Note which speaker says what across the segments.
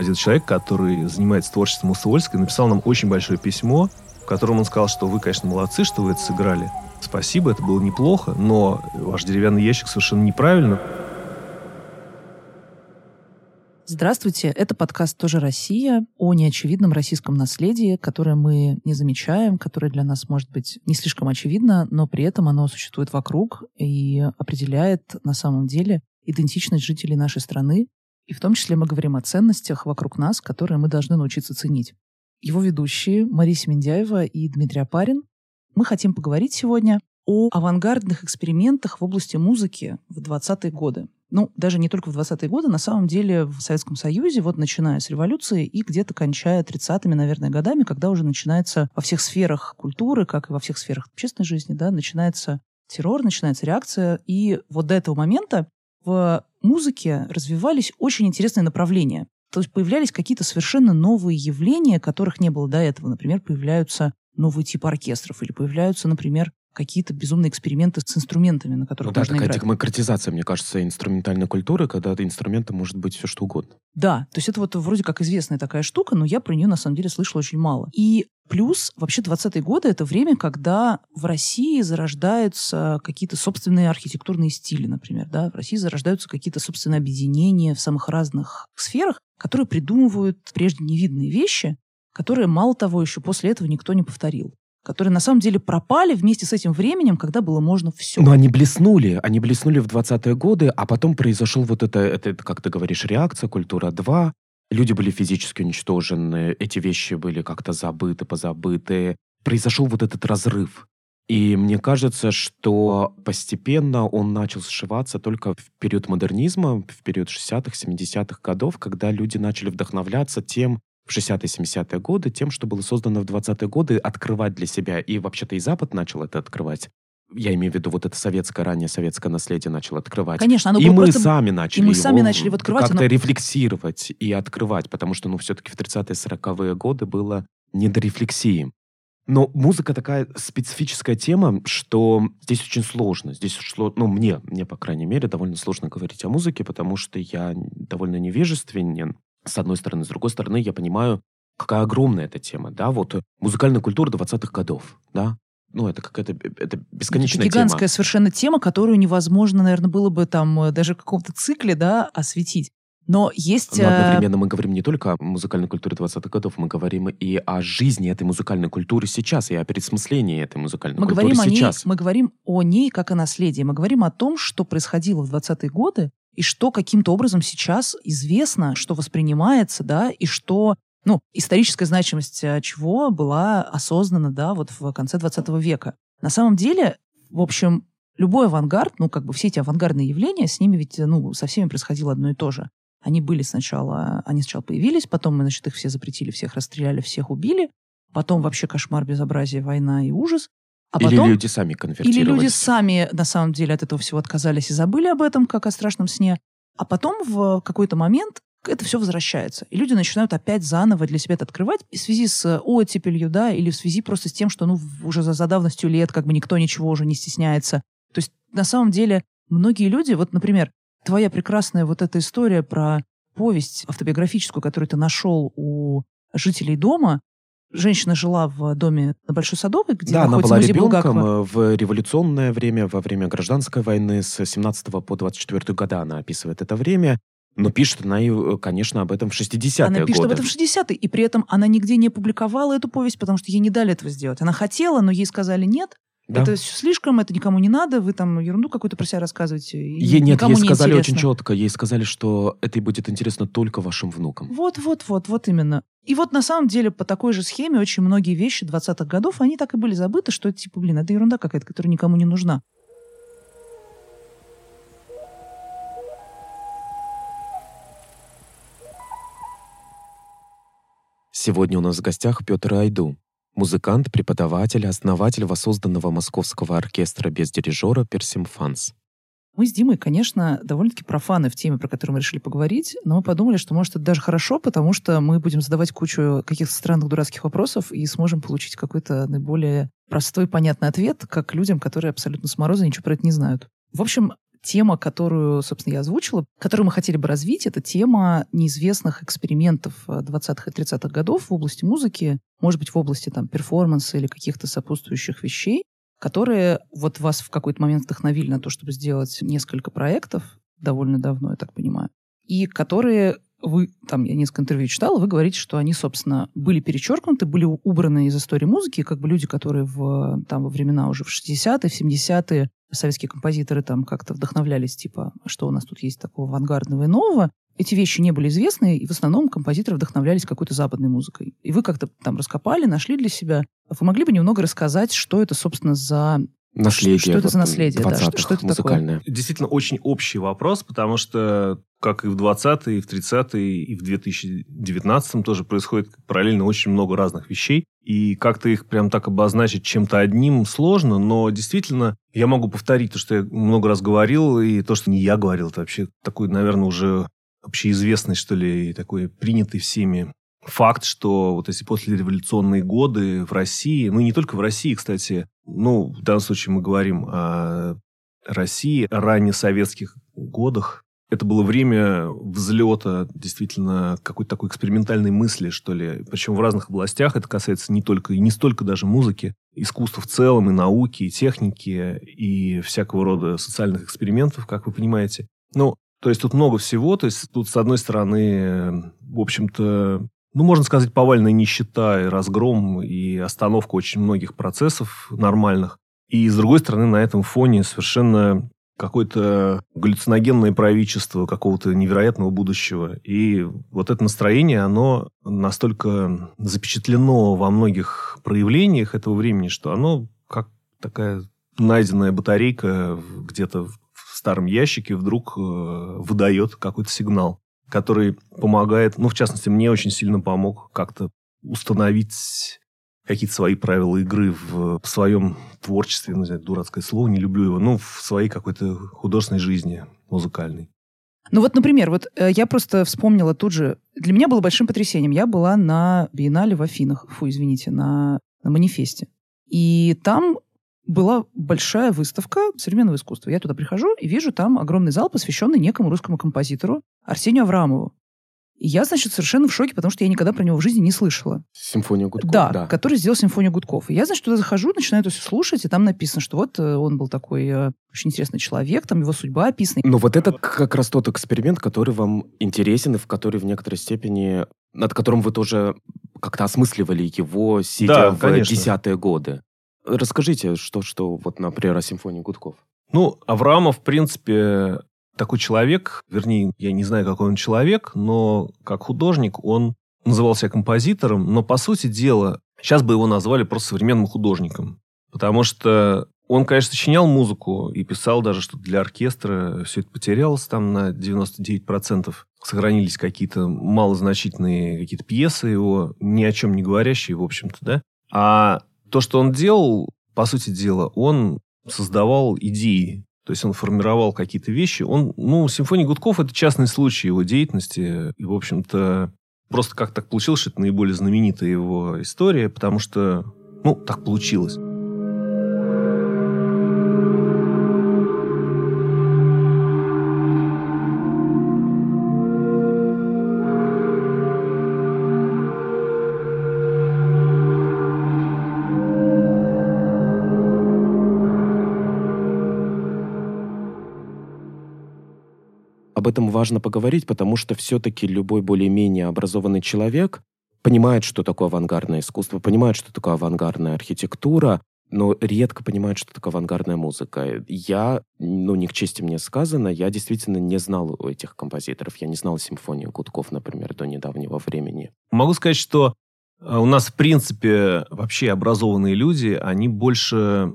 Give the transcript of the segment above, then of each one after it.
Speaker 1: Один человек, который занимается творчеством Усольской, написал нам очень большое письмо, в котором он сказал, что вы, конечно, молодцы, что вы это сыграли. Спасибо, это было неплохо, но ваш деревянный ящик совершенно неправильно.
Speaker 2: Здравствуйте, это подкаст «Тоже Россия» о неочевидном российском наследии, которое мы не замечаем, которое для нас может быть не слишком очевидно, но при этом оно существует вокруг и определяет на самом деле идентичность жителей нашей страны. И в том числе мы говорим о ценностях вокруг нас, которые мы должны научиться ценить. Его ведущие Мария Семендяева и Дмитрий Апарин. Мы хотим поговорить сегодня о авангардных экспериментах в области музыки в 20-е годы ну, даже не только в 20-е годы, на самом деле в Советском Союзе, вот начиная с революции и где-то кончая 30-ми, наверное, годами, когда уже начинается во всех сферах культуры, как и во всех сферах общественной жизни, да, начинается террор, начинается реакция. И вот до этого момента в музыке развивались очень интересные направления. То есть появлялись какие-то совершенно новые явления, которых не было до этого. Например, появляются новые типы оркестров или появляются, например, какие-то безумные эксперименты с инструментами, на которых
Speaker 3: ну, да,
Speaker 2: можно
Speaker 3: такая
Speaker 2: играть.
Speaker 3: демократизация, мне кажется, инструментальной культуры, когда инструментом может быть все что угодно.
Speaker 2: Да, то есть это вот вроде как известная такая штука, но я про нее на самом деле слышала очень мало. И плюс вообще 20-е годы — это время, когда в России зарождаются какие-то собственные архитектурные стили, например. Да? В России зарождаются какие-то собственные объединения в самых разных сферах, которые придумывают прежде невидные вещи, которые, мало того, еще после этого никто не повторил которые на самом деле пропали вместе с этим временем, когда было можно все.
Speaker 3: Но они блеснули, они блеснули в 20-е годы, а потом произошел вот это, это, как ты говоришь, реакция, культура 2. Люди были физически уничтожены, эти вещи были как-то забыты, позабыты. Произошел вот этот разрыв. И мне кажется, что постепенно он начал сшиваться только в период модернизма, в период 60-х, 70-х годов, когда люди начали вдохновляться тем, в 60-70-е годы тем, что было создано в 20-е годы, открывать для себя. И вообще-то и Запад начал это открывать. Я имею в виду вот это советское, раннее советское наследие начал открывать.
Speaker 2: Конечно, оно
Speaker 3: и
Speaker 2: было
Speaker 3: мы
Speaker 2: просто...
Speaker 3: сами начали
Speaker 2: и мы
Speaker 3: его
Speaker 2: сами начали его открывать.
Speaker 3: как-то
Speaker 2: оно...
Speaker 3: рефлексировать и открывать, потому что, ну, все-таки в 30-е, 40-е годы было не до рефлексии. Но музыка такая специфическая тема, что здесь очень сложно. Здесь, ну, мне, мне, по крайней мере, довольно сложно говорить о музыке, потому что я довольно невежественен с одной стороны. С другой стороны, я понимаю, какая огромная эта тема, да, вот э, музыкальная культура 20-х годов, да, ну, это какая-то это бесконечная
Speaker 2: это гигантская
Speaker 3: тема.
Speaker 2: совершенно тема, которую невозможно, наверное, было бы там э, даже в каком-то цикле, да, осветить. Но есть...
Speaker 3: Но одновременно мы говорим не только о музыкальной культуре 20-х годов, мы говорим и о жизни этой музыкальной культуры сейчас, и о пересмыслении этой музыкальной
Speaker 2: мы
Speaker 3: культуры
Speaker 2: говорим
Speaker 3: сейчас.
Speaker 2: О ней, мы говорим о ней как о наследии. Мы говорим о том, что происходило в 20-е годы, и что каким-то образом сейчас известно, что воспринимается, да, и что ну, историческая значимость э, чего была осознана, да, вот в конце 20 века. На самом деле, в общем, любой авангард, ну, как бы все эти авангардные явления, с ними ведь, ну, со всеми происходило одно и то же. Они были сначала, они сначала появились, потом мы, значит, их все запретили, всех расстреляли, всех убили, потом вообще кошмар, безобразие, война и ужас. А
Speaker 3: или
Speaker 2: потом,
Speaker 3: люди сами конвертировались.
Speaker 2: Или люди сами, на самом деле, от этого всего отказались и забыли об этом, как о страшном сне. А потом в какой-то момент это все возвращается. И люди начинают опять заново для себя это открывать в связи с оттепелью, да, или в связи просто с тем, что, ну, уже за, за давностью лет как бы никто ничего уже не стесняется. То есть, на самом деле, многие люди, вот, например, твоя прекрасная вот эта история про повесть автобиографическую, которую ты нашел у жителей дома, Женщина жила в доме на Большой Садовой, где
Speaker 3: да,
Speaker 2: находится
Speaker 3: она была ребенком
Speaker 2: Булгакова.
Speaker 3: в революционное время, во время гражданской войны с 17 по 24 года она описывает это время. Но пишет она, конечно, об этом в 60-е
Speaker 2: Она пишет
Speaker 3: годы.
Speaker 2: об этом в 60-е, и при этом она нигде не публиковала эту повесть, потому что ей не дали этого сделать. Она хотела, но ей сказали нет.
Speaker 3: Да.
Speaker 2: Это все слишком, это никому не надо, вы там ерунду какую-то про себя рассказываете. и
Speaker 3: Ей, нет, ей
Speaker 2: не
Speaker 3: сказали
Speaker 2: интересно.
Speaker 3: очень четко, ей сказали, что это будет интересно только вашим внукам.
Speaker 2: Вот, вот, вот, вот именно. И вот на самом деле по такой же схеме очень многие вещи 20-х годов, они так и были забыты, что типа, блин, это ерунда какая-то, которая никому не нужна.
Speaker 3: Сегодня у нас в гостях Петр Айду, музыкант, преподаватель, основатель воссозданного московского оркестра без дирижера «Персимфанс».
Speaker 2: Мы с Димой, конечно, довольно-таки профаны в теме, про которую мы решили поговорить, но мы подумали, что, может, это даже хорошо, потому что мы будем задавать кучу каких-то странных дурацких вопросов и сможем получить какой-то наиболее простой, понятный ответ, как людям, которые абсолютно с мороза ничего про это не знают. В общем, тема, которую, собственно, я озвучила, которую мы хотели бы развить, это тема неизвестных экспериментов 20-х и 30-х годов в области музыки, может быть, в области там перформанса или каких-то сопутствующих вещей, которые вот вас в какой-то момент вдохновили на то, чтобы сделать несколько проектов довольно давно, я так понимаю, и которые вы, там, я несколько интервью читала, вы говорите, что они, собственно, были перечеркнуты, были убраны из истории музыки, как бы люди, которые в, там, во времена уже в 60-е, в 70-е советские композиторы там как-то вдохновлялись, типа, «А что у нас тут есть такого авангардного и нового. Эти вещи не были известны, и в основном композиторы вдохновлялись какой-то западной музыкой. И вы как-то там раскопали, нашли для себя. Вы могли бы немного рассказать, что это, собственно, за
Speaker 3: Наследие.
Speaker 2: Что это за наследие? Да, что, что это
Speaker 3: музыкальное.
Speaker 1: такое? Действительно, очень общий вопрос, потому что, как и в 20-е, и в 30-е, и в 2019-м тоже происходит параллельно очень много разных вещей. И как-то их прям так обозначить чем-то одним сложно, но действительно я могу повторить то, что я много раз говорил, и то, что не я говорил, это вообще такой, наверное, уже общеизвестный, что ли, такой принятый всеми факт, что вот эти послереволюционные годы в России, ну не только в России, кстати, ну в данном случае мы говорим о России, о раннесоветских годах, это было время взлета действительно какой-то такой экспериментальной мысли, что ли. Причем в разных областях это касается не только и не столько даже музыки, искусства в целом, и науки, и техники, и всякого рода социальных экспериментов, как вы понимаете. Ну, то есть тут много всего. То есть тут, с одной стороны, в общем-то, ну, можно сказать, повальная нищета и разгром, и остановка очень многих процессов нормальных. И, с другой стороны, на этом фоне совершенно какое-то галлюциногенное правительство какого-то невероятного будущего. И вот это настроение, оно настолько запечатлено во многих проявлениях этого времени, что оно как такая найденная батарейка где-то старом ящике вдруг э, выдает какой-то сигнал который помогает, ну, в частности, мне очень сильно помог как-то установить какие-то свои правила игры в, в своем творчестве, ну, знаю, дурацкое слово, не люблю его, ну, в своей какой-то художественной жизни музыкальной.
Speaker 2: Ну вот, например, вот э, я просто вспомнила тут же, для меня было большим потрясением. Я была на биеннале в Афинах, фу, извините, на, на манифесте. И там была большая выставка современного искусства. Я туда прихожу и вижу там огромный зал, посвященный некому русскому композитору Арсению Аврамову. И я, значит, совершенно в шоке, потому что я никогда про него в жизни не слышала.
Speaker 3: Симфонию гудков.
Speaker 2: Да, да. который сделал симфонию гудков. И я, значит, туда захожу, начинаю это все слушать, и там написано, что вот э, он был такой э, очень интересный человек, там его судьба описана.
Speaker 3: Но вот это как раз тот эксперимент, который вам интересен, и в который в некоторой степени, над которым вы тоже как-то осмысливали его, сидя да, в десятые годы. Расскажите, что, что вот, например, о симфонии Гудков.
Speaker 1: Ну, Авраамов, в принципе, такой человек, вернее, я не знаю, какой он человек, но как художник он называл себя композитором, но, по сути дела, сейчас бы его назвали просто современным художником. Потому что он, конечно, сочинял музыку и писал даже что для оркестра. Все это потерялось там на 99%. Сохранились какие-то малозначительные какие-то пьесы его, ни о чем не говорящие, в общем-то, да. А то, что он делал, по сути дела, он создавал идеи. То есть он формировал какие-то вещи. Он, ну, симфония Гудков – это частный случай его деятельности. И, в общем-то, просто как так получилось, что это наиболее знаменитая его история, потому что, ну, так получилось.
Speaker 3: Этом важно поговорить, потому что все-таки любой более-менее образованный человек понимает, что такое авангардное искусство, понимает, что такое авангардная архитектура, но редко понимает, что такое авангардная музыка. Я, ну, не к чести мне сказано, я действительно не знал этих композиторов. Я не знал симфонию Гудков, например, до недавнего времени.
Speaker 1: Могу сказать, что э, у нас, в принципе, вообще образованные люди, они больше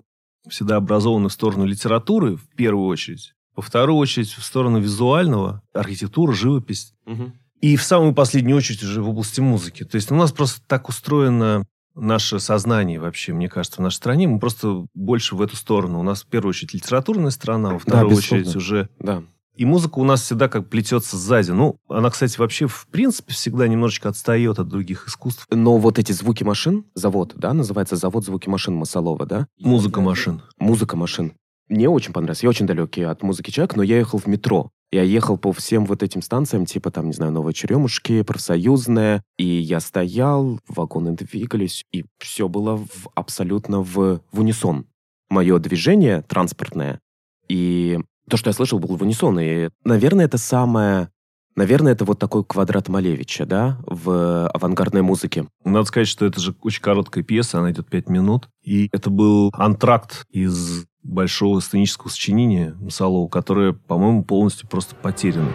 Speaker 1: всегда образованы в сторону литературы, в первую очередь. Во вторую очередь, в сторону визуального, архитектура, живопись. Угу. И в самую последнюю очередь уже в области музыки. То есть у нас просто так устроено наше сознание вообще, мне кажется, в нашей стране. Мы просто больше в эту сторону. У нас в первую очередь литературная страна, во вторую да, очередь уже...
Speaker 3: Да.
Speaker 1: И музыка у нас всегда как плетется сзади. Ну, она, кстати, вообще в принципе всегда немножечко отстает от других искусств.
Speaker 3: Но вот эти звуки машин, завод, да, называется завод звуки машин Масалова, да?
Speaker 1: Музыка машин.
Speaker 3: Музыка машин. Мне очень понравилось. Я очень далекий от музыки человек, но я ехал в метро. Я ехал по всем вот этим станциям, типа там, не знаю, Новые Черемушки, Профсоюзная, и я стоял, вагоны двигались, и все было в, абсолютно в, в унисон. Мое движение транспортное и то, что я слышал, был в унисон. И, наверное, это самое Наверное, это вот такой квадрат Малевича, да, в авангардной музыке.
Speaker 1: Надо сказать, что это же очень короткая пьеса, она идет пять минут. И это был антракт из большого сценического сочинения Салова, которое, по-моему, полностью просто потеряно.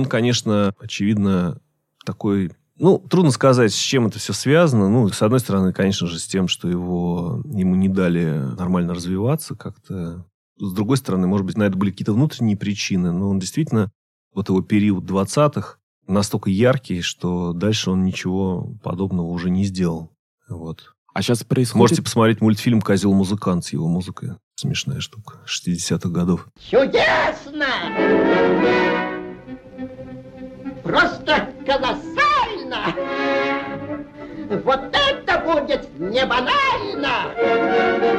Speaker 1: Он, конечно, очевидно, такой ну, трудно сказать, с чем это все связано. Ну, с одной стороны, конечно же, с тем, что его, ему не дали нормально развиваться как-то. С другой стороны, может быть, на это были какие-то внутренние причины, но он действительно, вот его период 20-х настолько яркий, что дальше он ничего подобного уже не сделал. Вот.
Speaker 3: А сейчас происходит...
Speaker 1: Можете посмотреть мультфильм «Козел-музыкант» с его музыкой. Смешная штука. 60-х годов.
Speaker 4: Чудесно! Просто колоссально! Вот это будет не банально!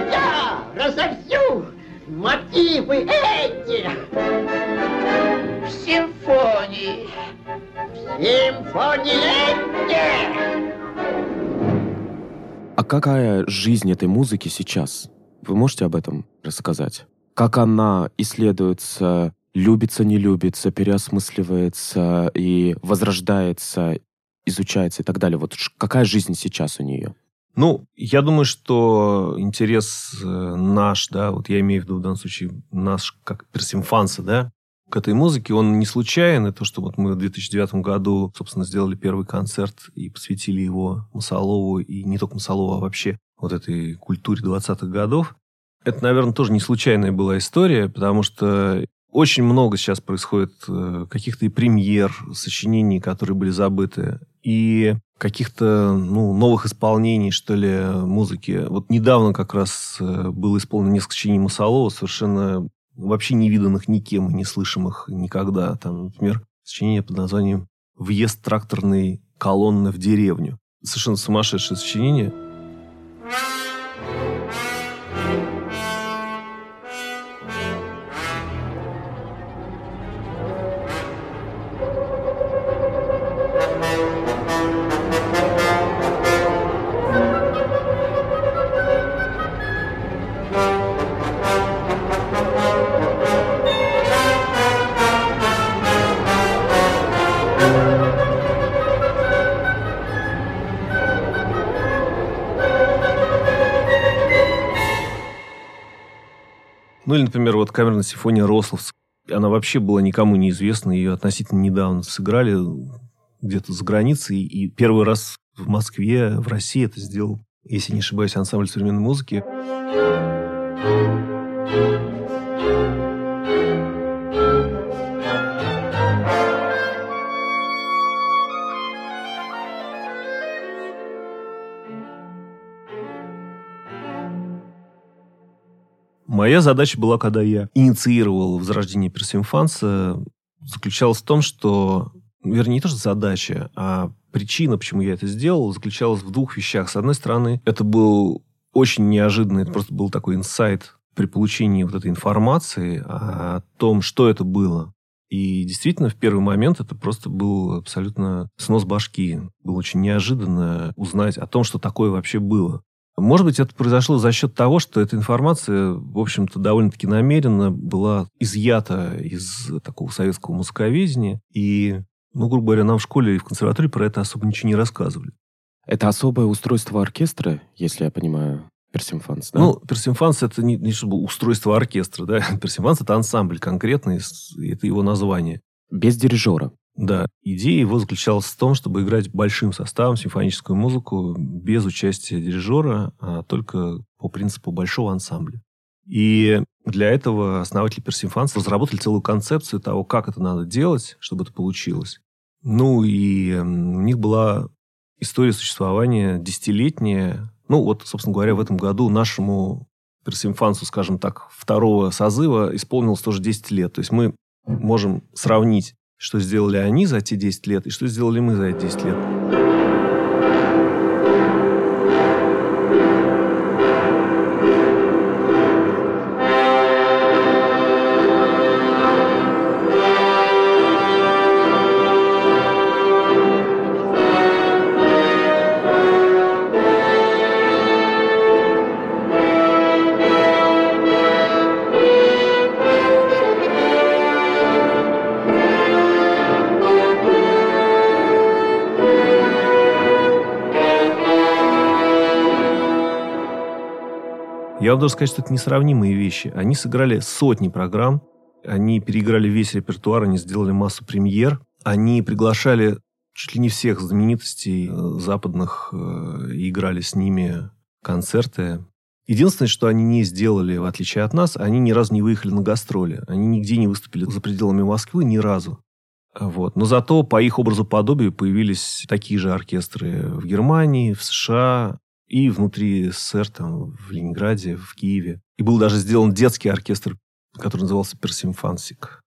Speaker 4: Я разовью мотивы эти в симфонии! В симфонии эти!
Speaker 3: А какая жизнь этой музыки сейчас? Вы можете об этом рассказать? Как она исследуется любится, не любится, переосмысливается и возрождается, изучается и так далее. Вот какая жизнь сейчас у нее?
Speaker 1: Ну, я думаю, что интерес э, наш, да, вот я имею в виду в данном случае наш, как персимфанса, да, к этой музыке, он не случайен. И то, что вот мы в 2009 году, собственно, сделали первый концерт и посвятили его Масалову, и не только Масалову, а вообще вот этой культуре 20-х годов, это, наверное, тоже не случайная была история, потому что очень много сейчас происходит э, каких-то и премьер, сочинений, которые были забыты, и каких-то ну, новых исполнений, что ли, музыки. Вот недавно как раз э, было исполнено несколько сочинений Масалова, совершенно вообще не виданных никем и не слышимых никогда. Там, например, сочинение под названием «Въезд тракторной колонны в деревню». Совершенно сумасшедшее сочинение – Ну или, например, вот камерная симфония Рословск. Она вообще была никому неизвестна. Ее относительно недавно сыграли где-то за границей. И первый раз в Москве, в России это сделал, если не ошибаюсь, ансамбль современной музыки. Моя задача была, когда я инициировал возрождение персимфанса, заключалась в том, что, вернее, не то, что задача, а причина, почему я это сделал, заключалась в двух вещах. С одной стороны, это был очень неожиданный, это просто был такой инсайт при получении вот этой информации о том, что это было. И действительно, в первый момент это просто был абсолютно снос башки. Было очень неожиданно узнать о том, что такое вообще было. Может быть, это произошло за счет того, что эта информация, в общем-то, довольно-таки намеренно была изъята из такого советского музыковедения. И, ну, грубо говоря, нам в школе и в консерватории про это особо ничего не рассказывали.
Speaker 3: Это особое устройство оркестра, если я понимаю, Персимфанс, да?
Speaker 1: Ну, Персимфанс это не, не чтобы устройство оркестра, да. Персимфанс это ансамбль конкретный, это его название.
Speaker 3: Без дирижера.
Speaker 1: Да, идея его заключалась в том, чтобы играть большим составом симфоническую музыку без участия дирижера, а только по принципу большого ансамбля. И Для этого основатели Персимфанс разработали целую концепцию того, как это надо делать, чтобы это получилось. Ну, и у них была история существования десятилетняя. Ну, вот, собственно говоря, в этом году нашему Персимфансу, скажем так, второго созыва исполнилось тоже 10 лет. То есть мы можем сравнить, что сделали они за эти 10 лет и что сделали мы за эти 10 лет. Я вам должен сказать, что это несравнимые вещи. Они сыграли сотни программ, они переиграли весь репертуар, они сделали массу премьер, они приглашали чуть ли не всех знаменитостей э, западных э, и играли с ними концерты. Единственное, что они не сделали, в отличие от нас, они ни разу не выехали на гастроли. Они нигде не выступили за пределами Москвы ни разу. Вот. Но зато по их образу подобию появились такие же оркестры в Германии, в США, и внутри СССР, там, в Ленинграде, в Киеве. И был даже сделан детский оркестр, который назывался «Персимфансик».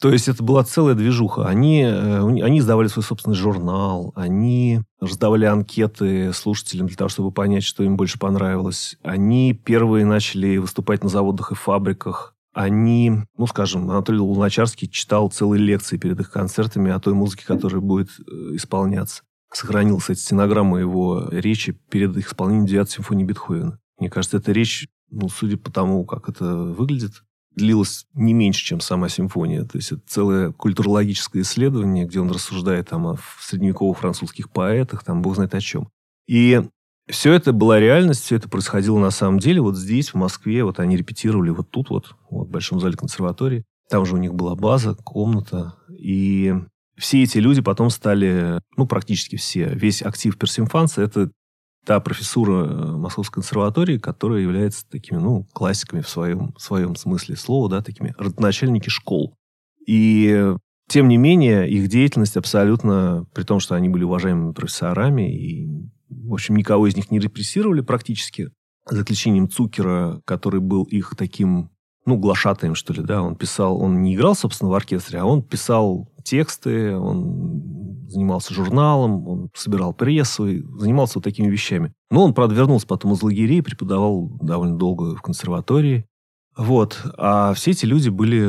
Speaker 1: То есть это была целая движуха. Они, э, они издавали свой собственный журнал, они раздавали анкеты слушателям для того, чтобы понять, что им больше понравилось. Они первые начали выступать на заводах и фабриках. Они, ну, скажем, Анатолий Луначарский читал целые лекции перед их концертами о той музыке, которая будет э, исполняться сохранилась эта стенограмма его речи перед исполнением 9 симфонии Бетховена. Мне кажется, эта речь, ну, судя по тому, как это выглядит, длилась не меньше, чем сама симфония. То есть это целое культурологическое исследование, где он рассуждает там о средневековых французских поэтах, там бог знает о чем. И все это была реальность, все это происходило на самом деле вот здесь, в Москве. Вот они репетировали вот тут вот, вот в Большом зале консерватории. Там же у них была база, комната. И все эти люди потом стали, ну, практически все, весь актив Персимфанса – это та профессура э, Московской консерватории, которая является такими, ну, классиками в своем, в своем смысле слова, да, такими родоначальники школ. И тем не менее, их деятельность абсолютно, при том, что они были уважаемыми профессорами, и, в общем, никого из них не репрессировали практически, за исключением Цукера, который был их таким ну, глашатаем, что ли, да, он писал, он не играл, собственно, в оркестре, а он писал тексты, он занимался журналом, он собирал прессу, и занимался вот такими вещами. Но он, правда, вернулся потом из лагерей, преподавал довольно долго в консерватории. Вот. А все эти люди были,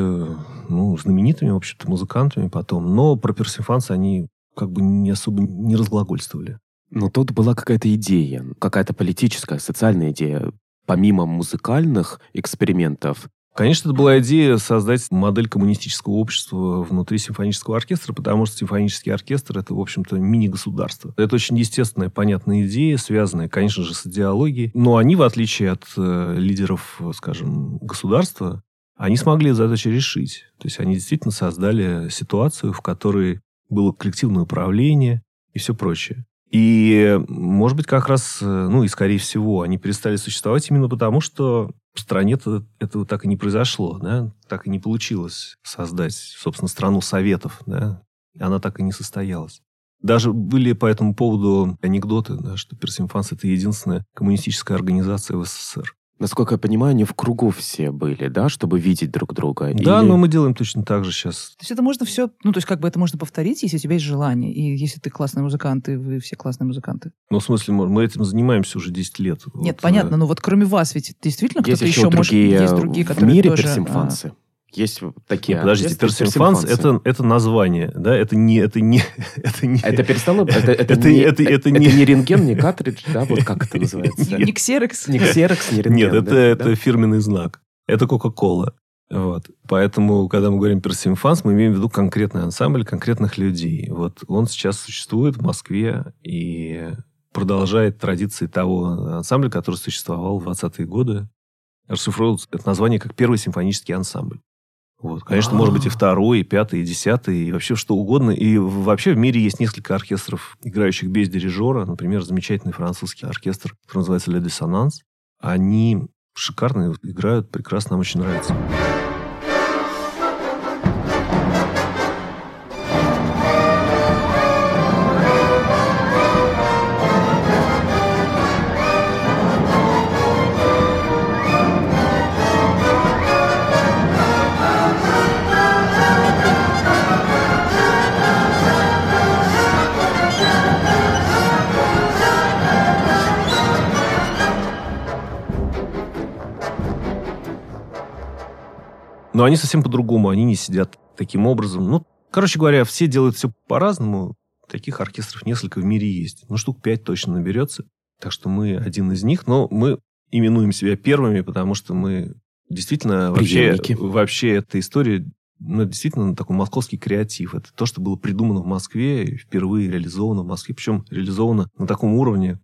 Speaker 1: ну, знаменитыми, в общем-то, музыкантами потом. Но про Персифанса они как бы не особо не разглагольствовали.
Speaker 3: Но тут была какая-то идея, какая-то политическая, социальная идея. Помимо музыкальных экспериментов,
Speaker 1: Конечно, это была идея создать модель коммунистического общества внутри симфонического оркестра, потому что симфонический оркестр – это, в общем-то, мини-государство. Это очень естественная, понятная идея, связанная, конечно же, с идеологией. Но они, в отличие от э, лидеров, скажем, государства, они смогли задачу решить. То есть они действительно создали ситуацию, в которой было коллективное управление и все прочее. И, может быть, как раз, э, ну и скорее всего, они перестали существовать именно потому, что в стране-то этого так и не произошло, да, так и не получилось создать, собственно, страну советов, да, она так и не состоялась. Даже были по этому поводу анекдоты, да, что Персимфанс – это единственная коммунистическая организация в СССР.
Speaker 3: Насколько я понимаю, они в кругу все были, да, чтобы видеть друг друга.
Speaker 1: Да, Или... но мы делаем точно так же сейчас.
Speaker 2: То есть это можно все, ну, то есть как бы это можно повторить, если у тебя есть желание, и если ты классный музыкант, и вы все классные музыканты.
Speaker 1: Ну, в смысле, мы этим занимаемся уже 10 лет.
Speaker 2: Нет, вот, понятно, да. но вот кроме вас ведь действительно
Speaker 3: кто-то
Speaker 2: еще, еще
Speaker 3: другие,
Speaker 2: может... Есть другие, которые
Speaker 3: в мире
Speaker 2: тоже...
Speaker 3: персимфанцы. А... Есть такие.
Speaker 1: Ну, подождите, персимфанс это, это название, да? Это не... Это, не,
Speaker 3: это, не... это перестало... Это, это, это, не, это, это, не... это не рентген, не картридж, да? Вот как это называется?
Speaker 2: Не ксерокс.
Speaker 3: Не ксерокс, не рентген.
Speaker 1: Нет, это, да? это фирменный знак. Это Кока-Кола. Вот. Поэтому, когда мы говорим персимфанс, мы имеем в виду конкретный ансамбль конкретных людей. Вот он сейчас существует в Москве и продолжает традиции того ансамбля, который существовал в 20-е годы. Расшифровывается это название как первый симфонический ансамбль. Вот. Конечно, А-а-а. может быть и второй, и пятый, и десятый, и вообще что угодно. И вообще в мире есть несколько оркестров, играющих без дирижера. Например, замечательный французский оркестр, который называется «Le Dissonance». Они шикарные, играют прекрасно, нам очень нравится. Но они совсем по-другому, они не сидят таким образом. Ну, короче говоря, все делают все по-разному. Таких оркестров несколько в мире есть. Ну, штук пять точно наберется. Так что мы один из них, но мы именуем себя первыми, потому что мы действительно вообще, вообще эта история ну, действительно такой московский креатив. Это то, что было придумано в Москве и впервые реализовано в Москве. Причем реализовано на таком уровне,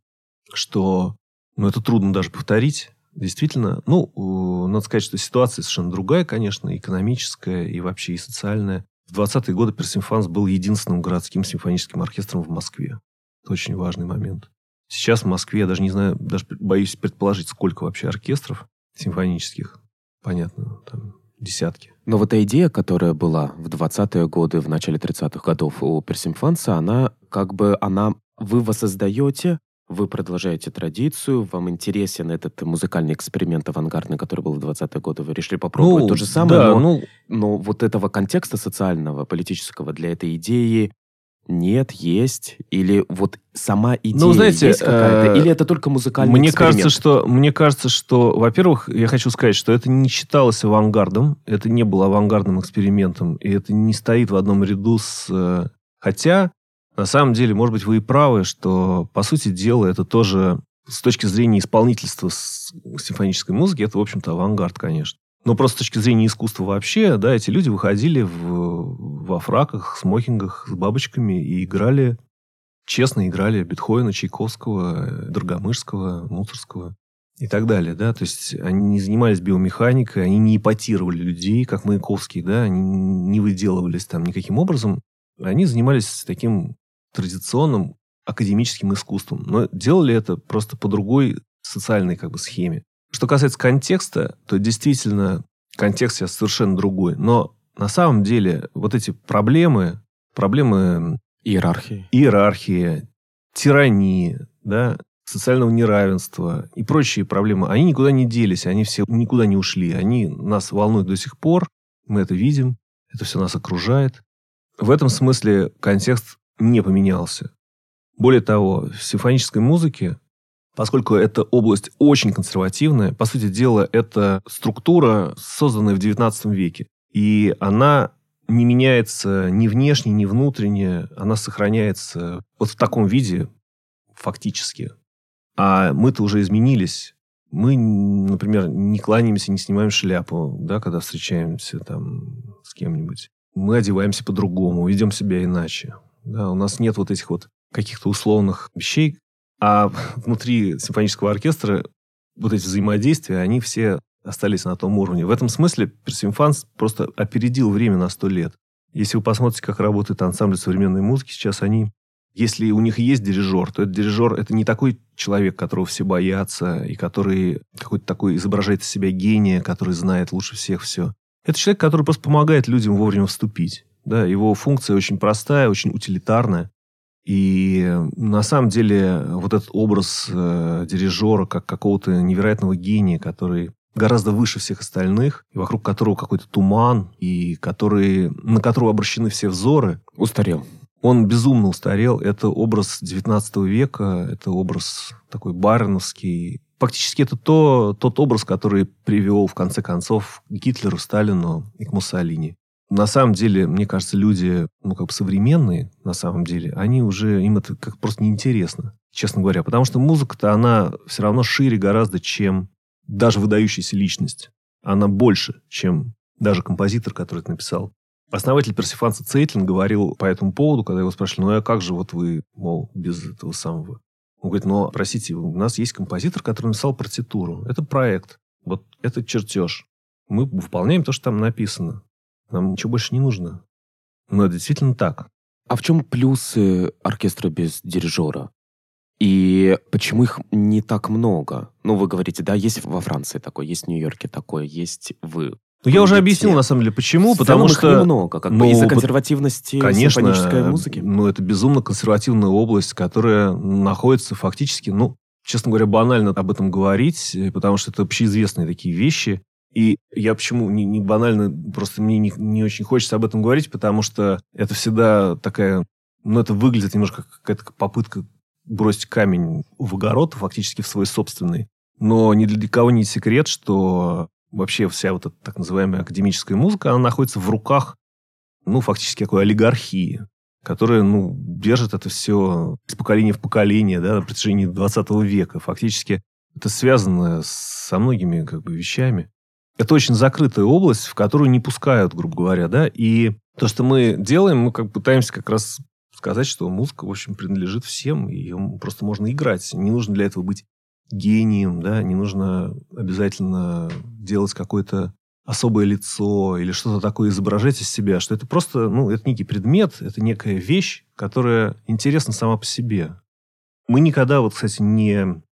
Speaker 1: что ну, это трудно даже повторить. Действительно, ну, надо сказать, что ситуация совершенно другая, конечно, экономическая и вообще и социальная. В 20-е годы Персимфанс был единственным городским симфоническим оркестром в Москве. Это очень важный момент. Сейчас в Москве, я даже не знаю, даже боюсь предположить, сколько вообще оркестров симфонических. Понятно, там десятки.
Speaker 3: Но вот эта идея, которая была в 20-е годы, в начале 30-х годов у Персимфанса, она как бы, она вы воссоздаете вы продолжаете традицию, вам интересен этот музыкальный эксперимент авангардный, который был в 20-е годы, вы решили попробовать
Speaker 1: ну,
Speaker 3: то же самое,
Speaker 1: да,
Speaker 3: но,
Speaker 1: ну...
Speaker 3: но вот этого контекста социального, политического для этой идеи нет, есть, или вот сама идея
Speaker 1: ну, знаете,
Speaker 3: есть какая-то,
Speaker 1: э,
Speaker 3: или это только музыкальный
Speaker 1: мне
Speaker 3: эксперимент?
Speaker 1: Кажется, что, мне кажется, что, во-первых, я хочу сказать, что это не считалось авангардом, это не было авангардным экспериментом, и это не стоит в одном ряду с... Э, хотя на самом деле, может быть, вы и правы, что, по сути дела, это тоже с точки зрения исполнительства симфонической музыки, это, в общем-то, авангард, конечно. Но просто с точки зрения искусства вообще, да, эти люди выходили в, во фраках, смокингах с бабочками и играли, честно играли Бетховена, Чайковского, Драгомышского, Муцарского и так далее, да, то есть они не занимались биомеханикой, они не ипотировали людей, как Маяковский, да, они не выделывались там никаким образом, они занимались таким традиционным академическим искусством, но делали это просто по другой социальной как бы схеме. Что касается контекста, то действительно контекст сейчас совершенно другой. Но на самом деле вот эти проблемы, проблемы
Speaker 3: иерархии,
Speaker 1: иерархии тирании, да, социального неравенства и прочие проблемы, они никуда не делись, они все никуда не ушли. Они нас волнуют до сих пор, мы это видим, это все нас окружает. В этом смысле контекст не поменялся. Более того, в симфонической музыке, поскольку эта область очень консервативная, по сути дела, это структура, созданная в XIX веке. И она не меняется ни внешне, ни внутренне. Она сохраняется вот в таком виде фактически. А мы-то уже изменились. Мы, например, не кланяемся, не снимаем шляпу, да, когда встречаемся там с кем-нибудь. Мы одеваемся по-другому, ведем себя иначе. Да, у нас нет вот этих вот каких-то условных вещей, а внутри симфонического оркестра вот эти взаимодействия, они все остались на том уровне. В этом смысле Персимфанс просто опередил время на сто лет. Если вы посмотрите, как работает ансамбль современной музыки, сейчас они... Если у них есть дирижер, то этот дирижер – это не такой человек, которого все боятся, и который какой-то такой изображает из себя гения, который знает лучше всех все. Это человек, который просто помогает людям вовремя вступить. Да, его функция очень простая, очень утилитарная. И на самом деле вот этот образ э, дирижера как какого-то невероятного гения, который гораздо выше всех остальных, и вокруг которого какой-то туман, и который, на которого обращены все взоры.
Speaker 3: Устарел.
Speaker 1: Он безумно устарел. Это образ 19 века, это образ такой бароновский. Фактически это то, тот образ, который привел, в конце концов, к Гитлеру, Сталину и к Муссолини на самом деле, мне кажется, люди, ну, как бы современные, на самом деле, они уже, им это как просто неинтересно, честно говоря. Потому что музыка-то, она все равно шире гораздо, чем даже выдающаяся личность. Она больше, чем даже композитор, который это написал. Основатель Персифанса Цейтлин говорил по этому поводу, когда его спрашивали, ну а как же вот вы, мол, без этого самого? Он говорит, ну, простите, у нас есть композитор, который написал партитуру. Это проект. Вот это чертеж. Мы выполняем то, что там написано. Нам ничего больше не нужно. Но это действительно так.
Speaker 3: А в чем плюсы оркестра без дирижера? И почему их не так много? Ну, вы говорите, да, есть во Франции такое, есть в Нью-Йорке такое, есть вы.
Speaker 1: Ну, я уже объяснил, на самом деле, почему.
Speaker 3: В
Speaker 1: потому
Speaker 3: целом
Speaker 1: что...
Speaker 3: их немного, как бы
Speaker 1: ну,
Speaker 3: из-за
Speaker 1: вот,
Speaker 3: консервативности
Speaker 1: Конечно,
Speaker 3: симфонической музыки.
Speaker 1: ну, это безумно консервативная область, которая находится фактически, ну, честно говоря, банально об этом говорить, э, потому что это общеизвестные такие вещи. И я почему не, не банально, просто мне не, не очень хочется об этом говорить, потому что это всегда такая, ну, это выглядит немножко как какая-то попытка бросить камень в огород, фактически в свой собственный. Но ни для кого не секрет, что вообще вся вот эта так называемая академическая музыка, она находится в руках, ну, фактически такой олигархии, которая, ну, держит это все из поколения в поколение, да, на протяжении 20 века. Фактически это связано со многими, как бы, вещами. Это очень закрытая область, в которую не пускают, грубо говоря, да, и то, что мы делаем, мы как пытаемся как раз сказать, что музыка, в общем, принадлежит всем, ее просто можно играть. Не нужно для этого быть гением, да, не нужно обязательно делать какое-то особое лицо или что-то такое изображать из себя, что это просто, ну, это некий предмет, это некая вещь, которая интересна сама по себе. Мы никогда, вот, кстати, не,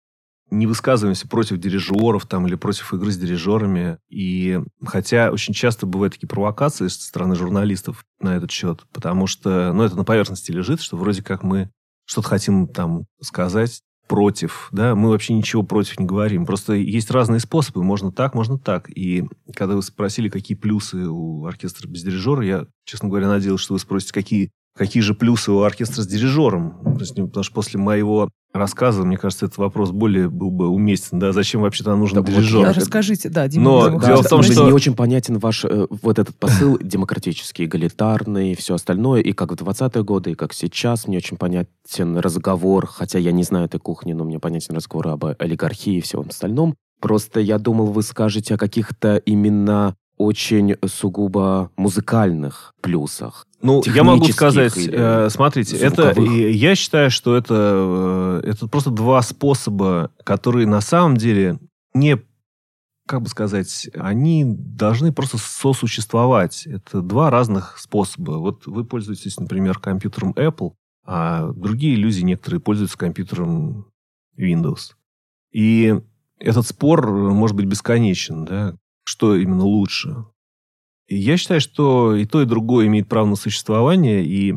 Speaker 1: не высказываемся против дирижеров там, или против игры с дирижерами. И хотя очень часто бывают такие провокации со стороны журналистов на этот счет, потому что, ну, это на поверхности лежит, что вроде как мы что-то хотим там сказать, против, да, мы вообще ничего против не говорим. Просто есть разные способы. Можно так, можно так. И когда вы спросили, какие плюсы у оркестра без дирижера, я, честно говоря, надеялся, что вы спросите, какие Какие же плюсы у оркестра с дирижером? Потому что после моего рассказа, мне кажется, этот вопрос более был бы уместен. Да, зачем вообще там нужен да, дирижер?
Speaker 2: Вот, расскажите, да, Дима.
Speaker 1: Но
Speaker 2: Дима,
Speaker 1: дело в том,
Speaker 3: что...
Speaker 1: Не
Speaker 3: очень понятен ваш э, вот этот посыл демократический, эгалитарный, все остальное. И как в 20-е годы, и как сейчас. Мне очень понятен разговор, хотя я не знаю этой кухни, но мне понятен разговор об олигархии и всем остальном. Просто я думал, вы скажете о каких-то именно очень сугубо музыкальных плюсах.
Speaker 1: Ну, я могу сказать, э, смотрите, звуковых. это я считаю, что это, э, это просто два способа, которые на самом деле не, как бы сказать, они должны просто сосуществовать. Это два разных способа. Вот вы пользуетесь, например, компьютером Apple, а другие люди, некоторые, пользуются компьютером Windows. И этот спор может быть бесконечен, да, что именно лучше. И я считаю, что и то, и другое имеет право на существование, и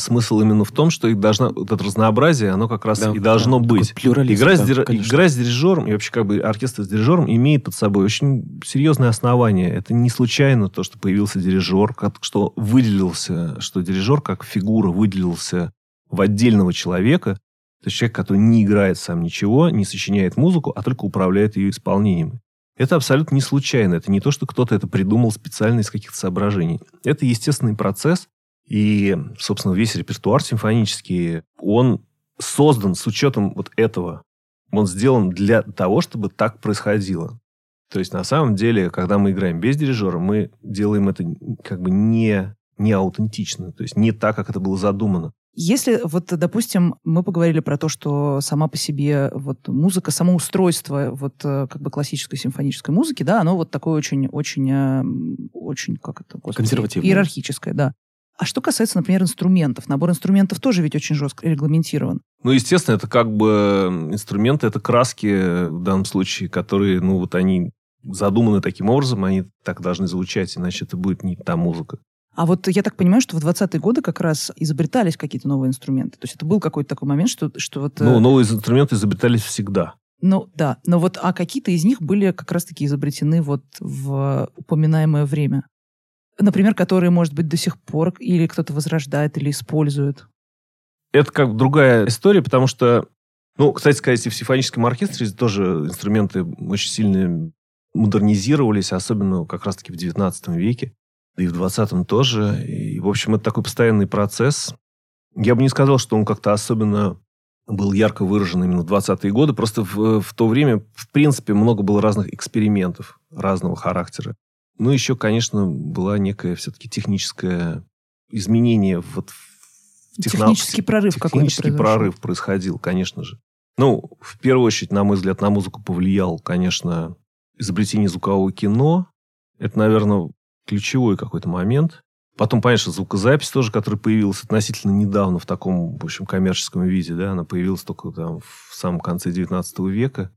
Speaker 1: смысл именно в том, что их должна, вот это разнообразие, оно как раз да, и должно да, быть. Игра, да, с, дир... игра с дирижером, и вообще как бы оркестр с дирижером имеет под собой очень серьезное основание. Это не случайно то, что появился дирижер, как, что выделился, что дирижер как фигура выделился в отдельного человека, то есть человек, который не играет сам ничего, не сочиняет музыку, а только управляет ее исполнением. Это абсолютно не случайно. Это не то, что кто-то это придумал специально из каких-то соображений. Это естественный процесс. И, собственно, весь репертуар симфонический, он создан с учетом вот этого. Он сделан для того, чтобы так происходило. То есть, на самом деле, когда мы играем без дирижера, мы делаем это как бы не, не аутентично. То есть, не так, как это было задумано.
Speaker 2: Если, вот, допустим, мы поговорили про то, что сама по себе вот музыка, само устройство вот э, как бы классической симфонической музыки, да, оно вот такое очень, очень, э, очень, как это,
Speaker 3: господи, Консервативное.
Speaker 2: Иерархическое, да. А что касается, например, инструментов, набор инструментов тоже ведь очень жестко регламентирован.
Speaker 1: Ну, естественно, это как бы инструменты, это краски в данном случае, которые, ну, вот они задуманы таким образом, они так должны звучать, иначе это будет не та музыка.
Speaker 2: А вот я так понимаю, что в 20-е годы как раз изобретались какие-то новые инструменты. То есть это был какой-то такой момент, что, что вот...
Speaker 1: Ну, э, новые инструменты изобретались всегда.
Speaker 2: Ну, да. Но вот, а какие-то из них были как раз-таки изобретены вот в упоминаемое время? Например, которые, может быть, до сих пор или кто-то возрождает, или использует?
Speaker 1: Это как другая история, потому что, ну, кстати сказать, и в симфоническом оркестре тоже инструменты очень сильно модернизировались, особенно как раз-таки в XIX веке и в 20-м тоже. И, в общем, это такой постоянный процесс. Я бы не сказал, что он как-то особенно был ярко выражен именно в 20-е годы. Просто в, в то время, в принципе, много было разных экспериментов разного характера. Ну, еще, конечно, была некая все-таки техническое изменение вот
Speaker 2: в техно... Технический прорыв какой-то
Speaker 1: Технический прорыв происходил, конечно же. Ну, в первую очередь, на мой взгляд, на музыку повлиял, конечно, изобретение звукового кино. Это, наверное, ключевой какой-то момент, Потом, конечно, звукозапись тоже, которая появилась относительно недавно в таком, в общем, коммерческом виде, да, она появилась только там в самом конце 19 века.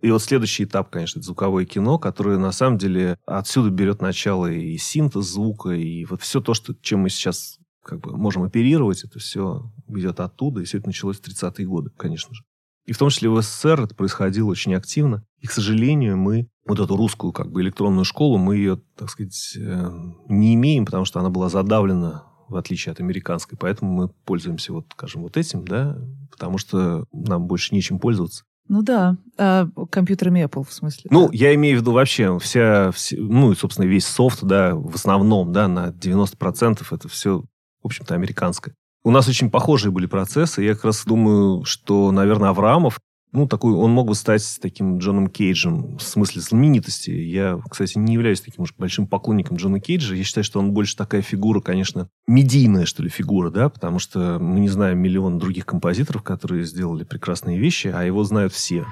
Speaker 1: И вот следующий этап, конечно, это звуковое кино, которое на самом деле отсюда берет начало и синтез звука, и вот все то, что, чем мы сейчас как бы можем оперировать, это все идет оттуда, и все это началось в 30-е годы, конечно же. И в том числе в СССР это происходило очень активно. И, к сожалению, мы вот эту русскую как бы электронную школу, мы ее, так сказать, э, не имеем, потому что она была задавлена в отличие от американской. Поэтому мы пользуемся, вот, скажем, вот этим, да, потому что нам больше нечем пользоваться.
Speaker 2: Ну да, а компьютерами Apple в смысле.
Speaker 1: Ну,
Speaker 2: да?
Speaker 1: я имею в виду вообще вся, все, ну, и, собственно, весь софт, да, в основном, да, на 90% это все, в общем-то, американское. У нас очень похожие были процессы. Я как раз думаю, что, наверное, Авраамов ну, такой, он мог бы стать таким Джоном Кейджем в смысле знаменитости. Я, кстати, не являюсь таким уж большим поклонником Джона Кейджа. Я считаю, что он больше такая фигура, конечно, медийная, что ли, фигура, да, потому что мы не знаем миллион других композиторов, которые сделали прекрасные вещи, а его знают все.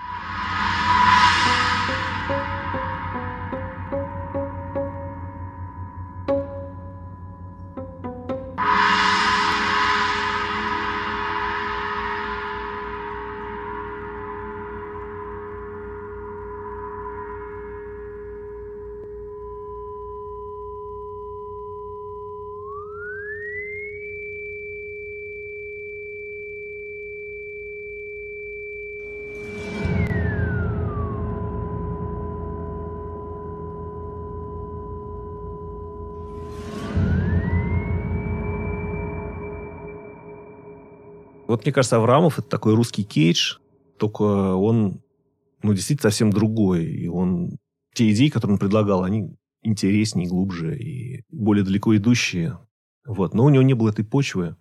Speaker 1: Мне кажется, Аврамов это такой русский кейдж, только он, ну, действительно совсем другой. И он... Те идеи, которые он предлагал, они интереснее, глубже и более далеко идущие. Вот. Но у него не было этой почвы.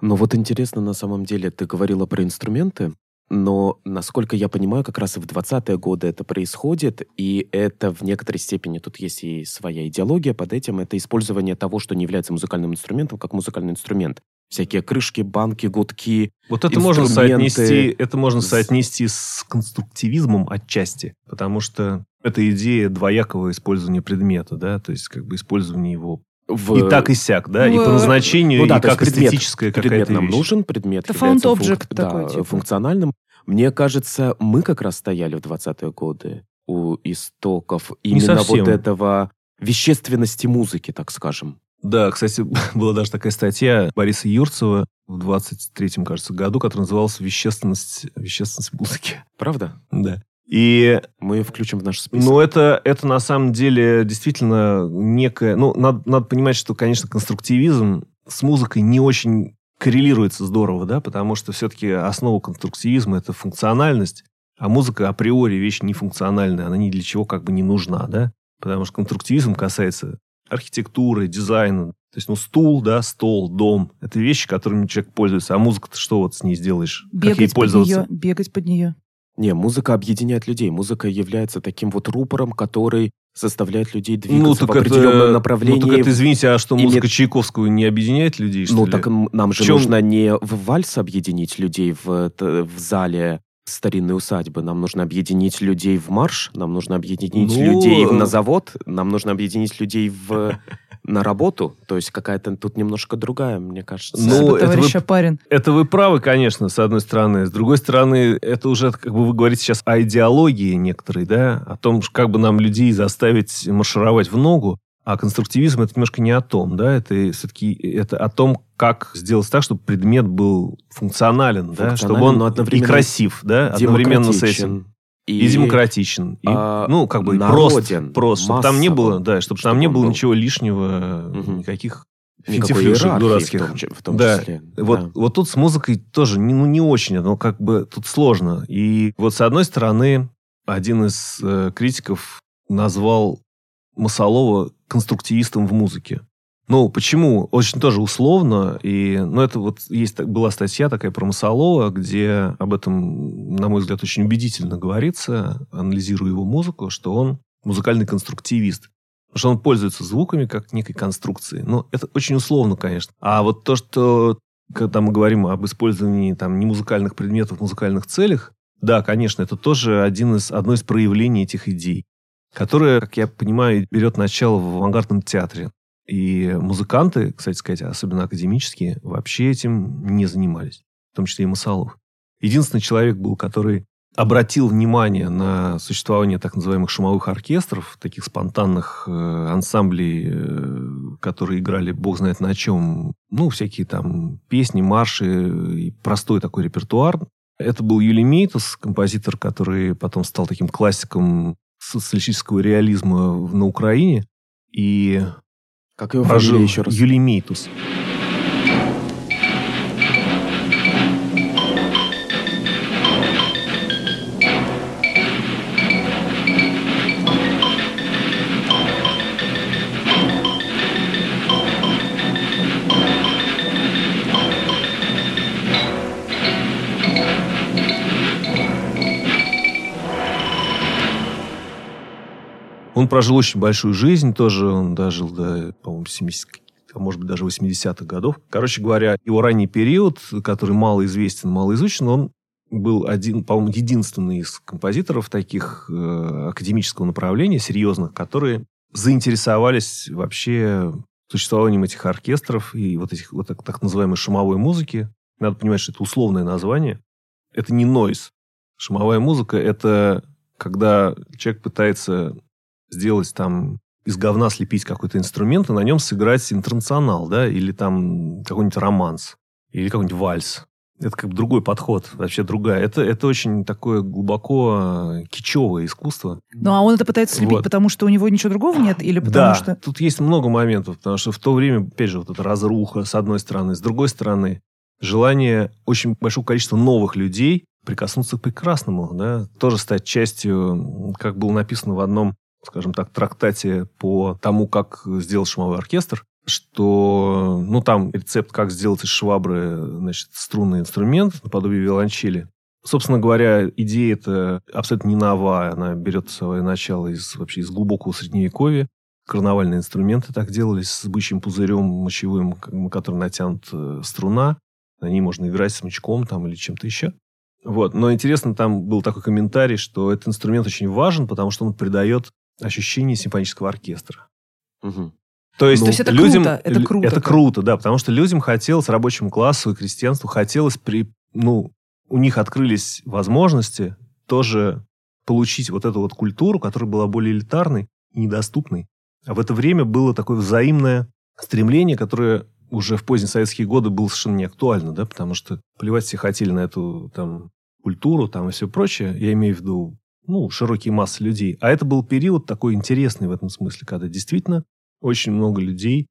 Speaker 3: Но вот интересно, на самом деле, ты говорила про инструменты, но, насколько я понимаю, как раз и в 20-е годы это происходит, и это в некоторой степени, тут есть и своя идеология под этим, это использование того, что не является музыкальным инструментом, как музыкальный инструмент. Всякие крышки, банки, гудки,
Speaker 1: Вот это можно соотнести, это можно соотнести с конструктивизмом отчасти, потому что это идея двоякого использования предмета, да, то есть как бы использование его
Speaker 3: в...
Speaker 1: и так и сяк, да, и по назначению,
Speaker 3: Ну да,
Speaker 1: и как
Speaker 3: предмет-
Speaker 1: эстетическая
Speaker 3: предмет
Speaker 1: какая-то
Speaker 3: нам
Speaker 1: вещь.
Speaker 3: нужен, предмет
Speaker 2: Это
Speaker 3: является
Speaker 2: found
Speaker 3: функ-
Speaker 2: object
Speaker 3: да,
Speaker 2: такой, типа.
Speaker 3: функциональным. Мне кажется, мы как раз стояли в 20-е годы у истоков именно вот этого вещественности музыки, так скажем.
Speaker 1: Да, кстати, была даже такая статья Бориса Юрцева в 23-м, кажется, году, которая называлась «Вещественность, вещественность музыки».
Speaker 3: Правда?
Speaker 1: Да. И
Speaker 3: Мы ее включим в наш список.
Speaker 1: Ну, это, это на самом деле действительно некое... Ну, надо, надо понимать, что, конечно, конструктивизм с музыкой не очень коррелируется здорово, да, потому что все-таки основа конструктивизма – это функциональность, а музыка априори вещь нефункциональная, она ни для чего как бы не нужна, да, потому что конструктивизм касается архитектуры, дизайна, то есть, ну, стул, да, стол, дом – это вещи, которыми человек пользуется, а музыка-то что вот с ней сделаешь? как ей
Speaker 2: Бегать под
Speaker 1: пользоваться?
Speaker 2: нее, бегать под нее.
Speaker 3: Не, музыка объединяет людей. Музыка является таким вот рупором, который заставляет людей двигаться
Speaker 1: Ну,
Speaker 3: в
Speaker 1: так
Speaker 3: определенном
Speaker 1: это,
Speaker 3: направлении.
Speaker 1: Ну, так это, извините, а что,
Speaker 3: имеет-
Speaker 1: музыка Чайковского не объединяет людей, что
Speaker 3: Ну,
Speaker 1: ли?
Speaker 3: так нам же
Speaker 1: В чем-
Speaker 3: нужно не в вальс объединить людей в, в зале старинной усадьбы. Нам нужно объединить людей в марш, нам нужно объединить
Speaker 1: Ну,
Speaker 3: людей на завод, нам нужно объединить людей в, на работу. То есть какая-то тут немножко другая, мне кажется.
Speaker 1: Ну, это
Speaker 2: товарищ
Speaker 1: вы-
Speaker 2: Апарин.
Speaker 1: Это вы правы, конечно, с одной стороны. С другой стороны, это уже, как бы вы говорите сейчас о идеологии некоторой, да, о том, как бы нам людей заставить маршировать в ногу. А конструктивизм это немножко не о том, да, это все-таки это о том, как сделать так, чтобы предмет был функционален, да, чтобы
Speaker 3: Функционален,
Speaker 1: он
Speaker 3: но
Speaker 1: и красив, да, одновременно с этим.
Speaker 3: демократичен.
Speaker 1: И, демократичен. И,
Speaker 3: а,
Speaker 1: ну, как бы
Speaker 3: народен,
Speaker 1: прост. Прост. Чтобы там не было, да, чтобы
Speaker 3: чтобы
Speaker 1: там не было
Speaker 3: был.
Speaker 1: ничего лишнего,
Speaker 3: Мгм.
Speaker 1: никаких финтифлюшек дурацких.
Speaker 3: в том, в том
Speaker 1: Да.
Speaker 3: числе.
Speaker 1: Вот,
Speaker 3: да.
Speaker 1: вот тут с музыкой тоже не, ну, не очень, но как бы тут сложно. И вот с одной стороны, один из э, критиков назвал Масалова конструктивистом в музыке. Ну, почему? Очень тоже условно. И, ну, это вот есть, была статья такая про Масалова, где об этом, на мой взгляд, очень убедительно говорится, анализируя его музыку, что он музыкальный конструктивист. Потому что он пользуется звуками как некой конструкцией. Ну, это очень условно, конечно. А вот то, что когда мы говорим об использовании там немузыкальных предметов в музыкальных целях, да, конечно, это тоже один из, одно из проявлений этих идей, которое, как я понимаю, берет начало в авангардном театре. И музыканты, кстати сказать, особенно академические, вообще этим не занимались. В том числе и Масалов. Единственный человек был, который обратил внимание на существование так называемых шумовых оркестров, таких спонтанных э, ансамблей, э, которые играли бог знает на чем, ну, всякие там песни, марши и простой такой репертуар. Это был Юлий Мейтус, композитор, который потом стал таким классиком социалистического реализма на Украине. И
Speaker 3: как его прожил еще раз?
Speaker 1: Юлий Мейтус. Он прожил очень большую жизнь тоже. Он дожил до, по-моему, 70 а может быть, даже 80-х годов. Короче говоря, его ранний период, который мало известен, мало изучен, он был один, по-моему, единственный из композиторов таких э, академического направления, серьезных, которые заинтересовались вообще существованием этих оркестров и вот этих вот так, так называемой шумовой музыки. Надо понимать, что это условное название. Это не нойз. Шумовая музыка – это когда человек пытается сделать там из говна слепить какой-то инструмент и на нем сыграть интернационал, да, или там какой-нибудь романс, или какой-нибудь вальс. Это как бы другой подход, вообще другая. Это, это очень такое глубоко э, кичевое искусство.
Speaker 2: Ну, а он это пытается слепить, вот. потому что у него ничего другого нет? Или потому
Speaker 1: да,
Speaker 2: что...
Speaker 1: тут есть много моментов, потому что в то время, опять же, вот эта разруха, с одной стороны. С другой стороны, желание очень большого количества новых людей прикоснуться к прекрасному, да, тоже стать частью, как было написано в одном скажем так, трактате по тому, как сделать шумовой оркестр, что, ну, там рецепт, как сделать из швабры, значит, струнный инструмент наподобие виолончели. Собственно говоря, идея эта абсолютно не новая. Она берет свое начало из, вообще из глубокого средневековья. Карнавальные инструменты так делались с бычьим пузырем мочевым, который натянут э, струна. На ней можно играть смычком там или чем-то еще. Вот. Но интересно, там был такой комментарий, что этот инструмент очень важен, потому что он придает ощущение симфонического оркестра.
Speaker 3: Угу.
Speaker 1: То есть,
Speaker 2: ну, То есть это людям, круто, это круто.
Speaker 1: Это круто, да, потому что людям хотелось, рабочему классу и крестьянству хотелось, при, ну, у них открылись возможности тоже получить вот эту вот культуру, которая была более элитарной и недоступной. А в это время было такое взаимное стремление, которое уже в поздние советские годы было совершенно не актуально, да, потому что плевать все хотели на эту там культуру там и все прочее. Я имею в виду ну, широкие массы людей. А это был период такой интересный в этом смысле, когда действительно очень много людей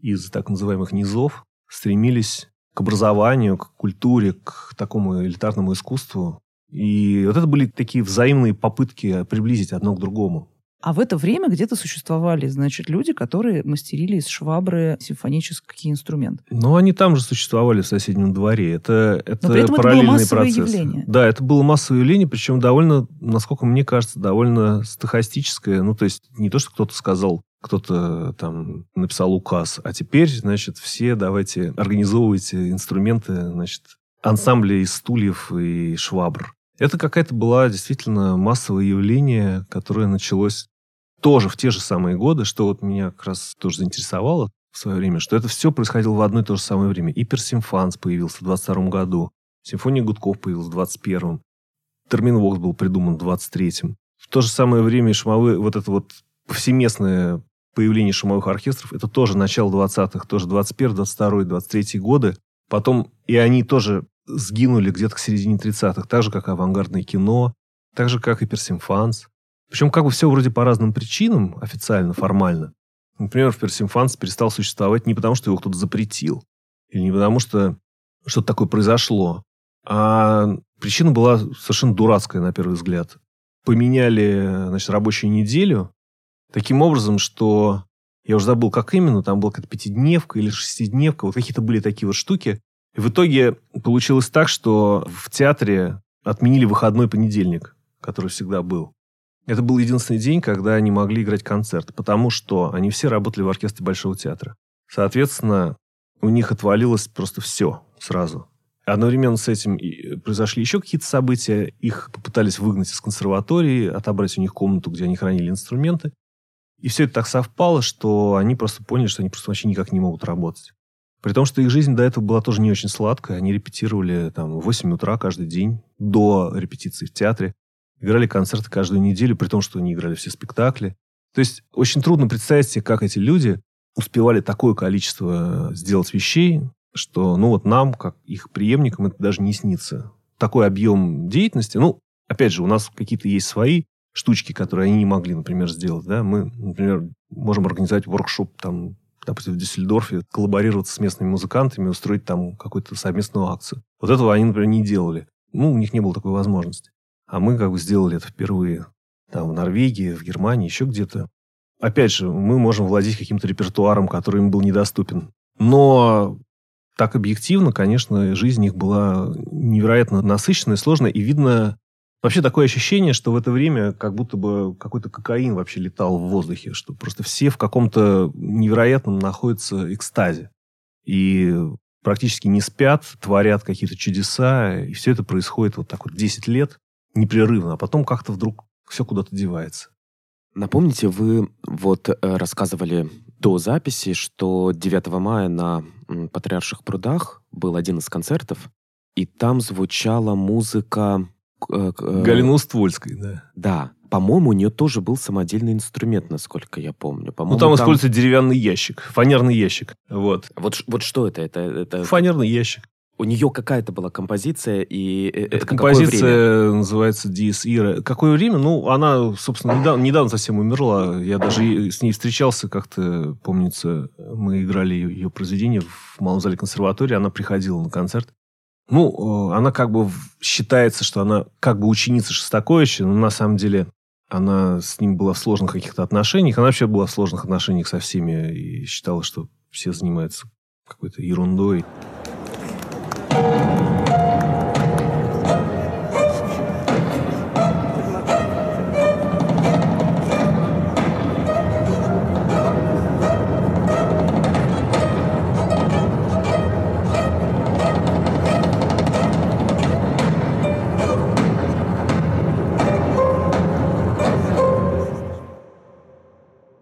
Speaker 1: из так называемых низов стремились к образованию, к культуре, к такому элитарному искусству. И вот это были такие взаимные попытки приблизить одно к другому.
Speaker 2: А в это время где-то существовали, значит, люди, которые мастерили из швабры симфонические инструменты.
Speaker 1: Ну, они там же существовали в соседнем дворе. Это, это Но при этом параллельный это было процесс. Явление. Да, это было массовое явление, причем довольно, насколько мне кажется, довольно стахастическое. Ну, то есть не то, что кто-то сказал, кто-то там написал указ, а теперь, значит, все давайте организовывайте инструменты, значит, ансамбли из стульев и швабр. Это какая-то была действительно массовое явление, которое началось тоже в те же самые годы, что вот меня как раз тоже заинтересовало в свое время, что это все происходило в одно и то же самое время. И Персимфанс появился в 22 году, Симфония Гудков появилась в 21-м, Терминвокс был придуман в 23-м. В то же самое время шумовые, вот это вот повсеместное появление шумовых оркестров, это тоже начало 20-х, тоже 21 22 23 годы. Потом и они тоже сгинули где-то к середине 30-х, так же, как авангардное кино, так же, как и Персимфанс. Причем как бы все вроде по разным причинам, официально, формально. Например, Персимфанс перестал существовать не потому, что его кто-то запретил, или не потому, что что-то такое произошло, а причина была совершенно дурацкая, на первый взгляд. Поменяли, значит, рабочую неделю таким образом, что я уже забыл, как именно, там была какая-то пятидневка или шестидневка, вот какие-то были такие вот штуки, и в итоге получилось так, что в театре отменили выходной понедельник, который всегда был. Это был единственный день, когда они могли играть концерт, потому что они все работали в оркестре Большого театра. Соответственно, у них отвалилось просто все сразу. Одновременно с этим произошли еще какие-то события. Их попытались выгнать из консерватории, отобрать у них комнату, где они хранили инструменты. И все это так совпало, что они просто поняли, что они просто вообще никак не могут работать. При том, что их жизнь до этого была тоже не очень сладкая. Они репетировали там в 8 утра каждый день до репетиции в театре. Играли концерты каждую неделю, при том, что они играли все спектакли. То есть очень трудно представить себе, как эти люди успевали такое количество сделать вещей, что, ну вот нам, как их преемникам, это даже не снится. Такой объем деятельности, ну, опять же, у нас какие-то есть свои штучки, которые они не могли, например, сделать, да. Мы, например, можем организовать воркшоп там, допустим, в Дюссельдорфе, коллаборироваться с местными музыкантами, устроить там какую-то совместную акцию. Вот этого они, например, не делали. Ну, у них не было такой возможности. А мы как бы сделали это впервые. Там в Норвегии, в Германии, еще где-то. Опять же, мы можем владеть каким-то репертуаром, который им был недоступен. Но так объективно, конечно, жизнь их была невероятно насыщенная, сложная. И видно вообще такое ощущение, что в это время как будто бы какой-то кокаин вообще летал в воздухе, что просто все в каком-то невероятном находятся экстазе. И практически не спят, творят какие-то чудеса, и все это происходит вот так вот 10 лет непрерывно, а потом как-то вдруг все куда-то девается.
Speaker 3: Напомните, вы вот э, рассказывали до записи, что 9 мая на Патриарших прудах был один из концертов, и там звучала музыка...
Speaker 1: Э, э, Уствольской, да.
Speaker 3: Да. По-моему, у нее тоже был самодельный инструмент, насколько я помню. По-моему,
Speaker 1: ну, там, там используется деревянный ящик, фанерный ящик. Вот.
Speaker 3: Вот, вот что это? это, это...
Speaker 1: Фанерный ящик.
Speaker 3: У нее какая-то была композиция и
Speaker 1: э, Эта композиция называется Диес Ира. Какое время? Ну, она, собственно, недавно, недавно совсем умерла. Я даже с ней встречался как-то, помнится, мы играли ее произведение в Малом зале консерватории, она приходила на концерт. Ну, э, она как бы считается, что она как бы ученица Шостаковича, но на самом деле она с ним была в сложных каких-то отношениях. Она вообще была в сложных отношениях со всеми и считала, что все занимаются какой-то ерундой.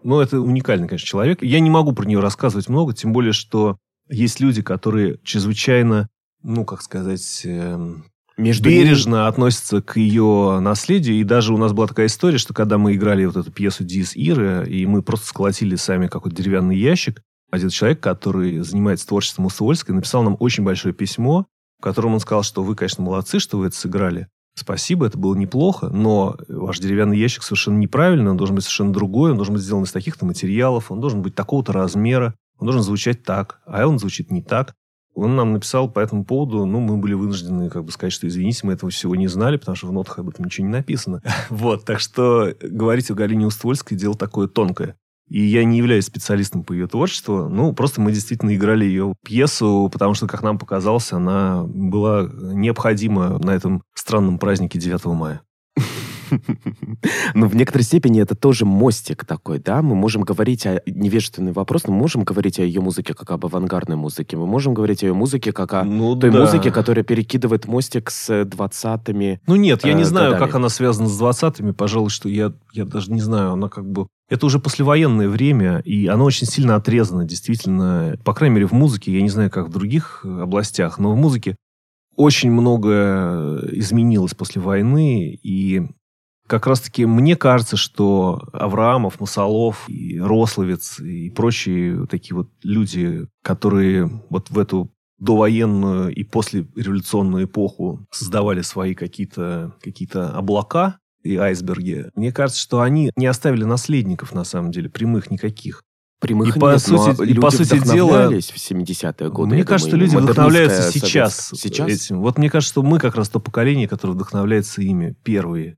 Speaker 1: Ну, это уникальный, конечно, человек. Я не могу про нее рассказывать много, тем более, что есть люди, которые чрезвычайно ну, как сказать, эм, между бережно ними... относится к ее наследию. И даже у нас была такая история, что когда мы играли вот эту пьесу Диз Иры, и мы просто сколотили сами какой-то деревянный ящик, один человек, который занимается творчеством Усольской, написал нам очень большое письмо, в котором он сказал, что вы, конечно, молодцы, что вы это сыграли. Спасибо, это было неплохо, но ваш деревянный ящик совершенно неправильный, он должен быть совершенно другой, он должен быть сделан из таких-то материалов, он должен быть такого-то размера, он должен звучать так, а он звучит не так. Он нам написал по этому поводу, ну, мы были вынуждены как бы сказать, что извините, мы этого всего не знали, потому что в нотах об этом ничего не написано. вот, так что говорить о Галине Уствольской дело такое тонкое. И я не являюсь специалистом по ее творчеству. Ну, просто мы действительно играли ее пьесу, потому что, как нам показалось, она была необходима на этом странном празднике 9 мая.
Speaker 3: Но в некоторой степени это тоже мостик такой, да? Мы можем говорить о невежественный вопрос, но мы можем говорить о ее музыке как об авангардной музыке. Мы можем говорить о ее музыке как о ну, той да. музыке, которая перекидывает мостик с двадцатыми.
Speaker 1: Ну нет, я не э, знаю, годами. как она связана с двадцатыми. Пожалуй, что я, я даже не знаю. Она как бы... Это уже послевоенное время, и оно очень сильно отрезано, действительно. По крайней мере, в музыке, я не знаю, как в других областях, но в музыке очень много изменилось после войны, и как раз-таки мне кажется, что Авраамов, Масолов, и Рословец и прочие такие вот люди, которые вот в эту довоенную и послереволюционную эпоху создавали свои какие-то какие облака и айсберги, мне кажется, что они не оставили наследников, на самом деле, прямых никаких.
Speaker 3: Прямых и, нет, по сути, и по сути дела... в 70-е годы.
Speaker 1: Мне кажется, думаю, что люди вдохновляются сейчас, сейчас этим. Вот мне кажется, что мы как раз то поколение, которое вдохновляется ими первые.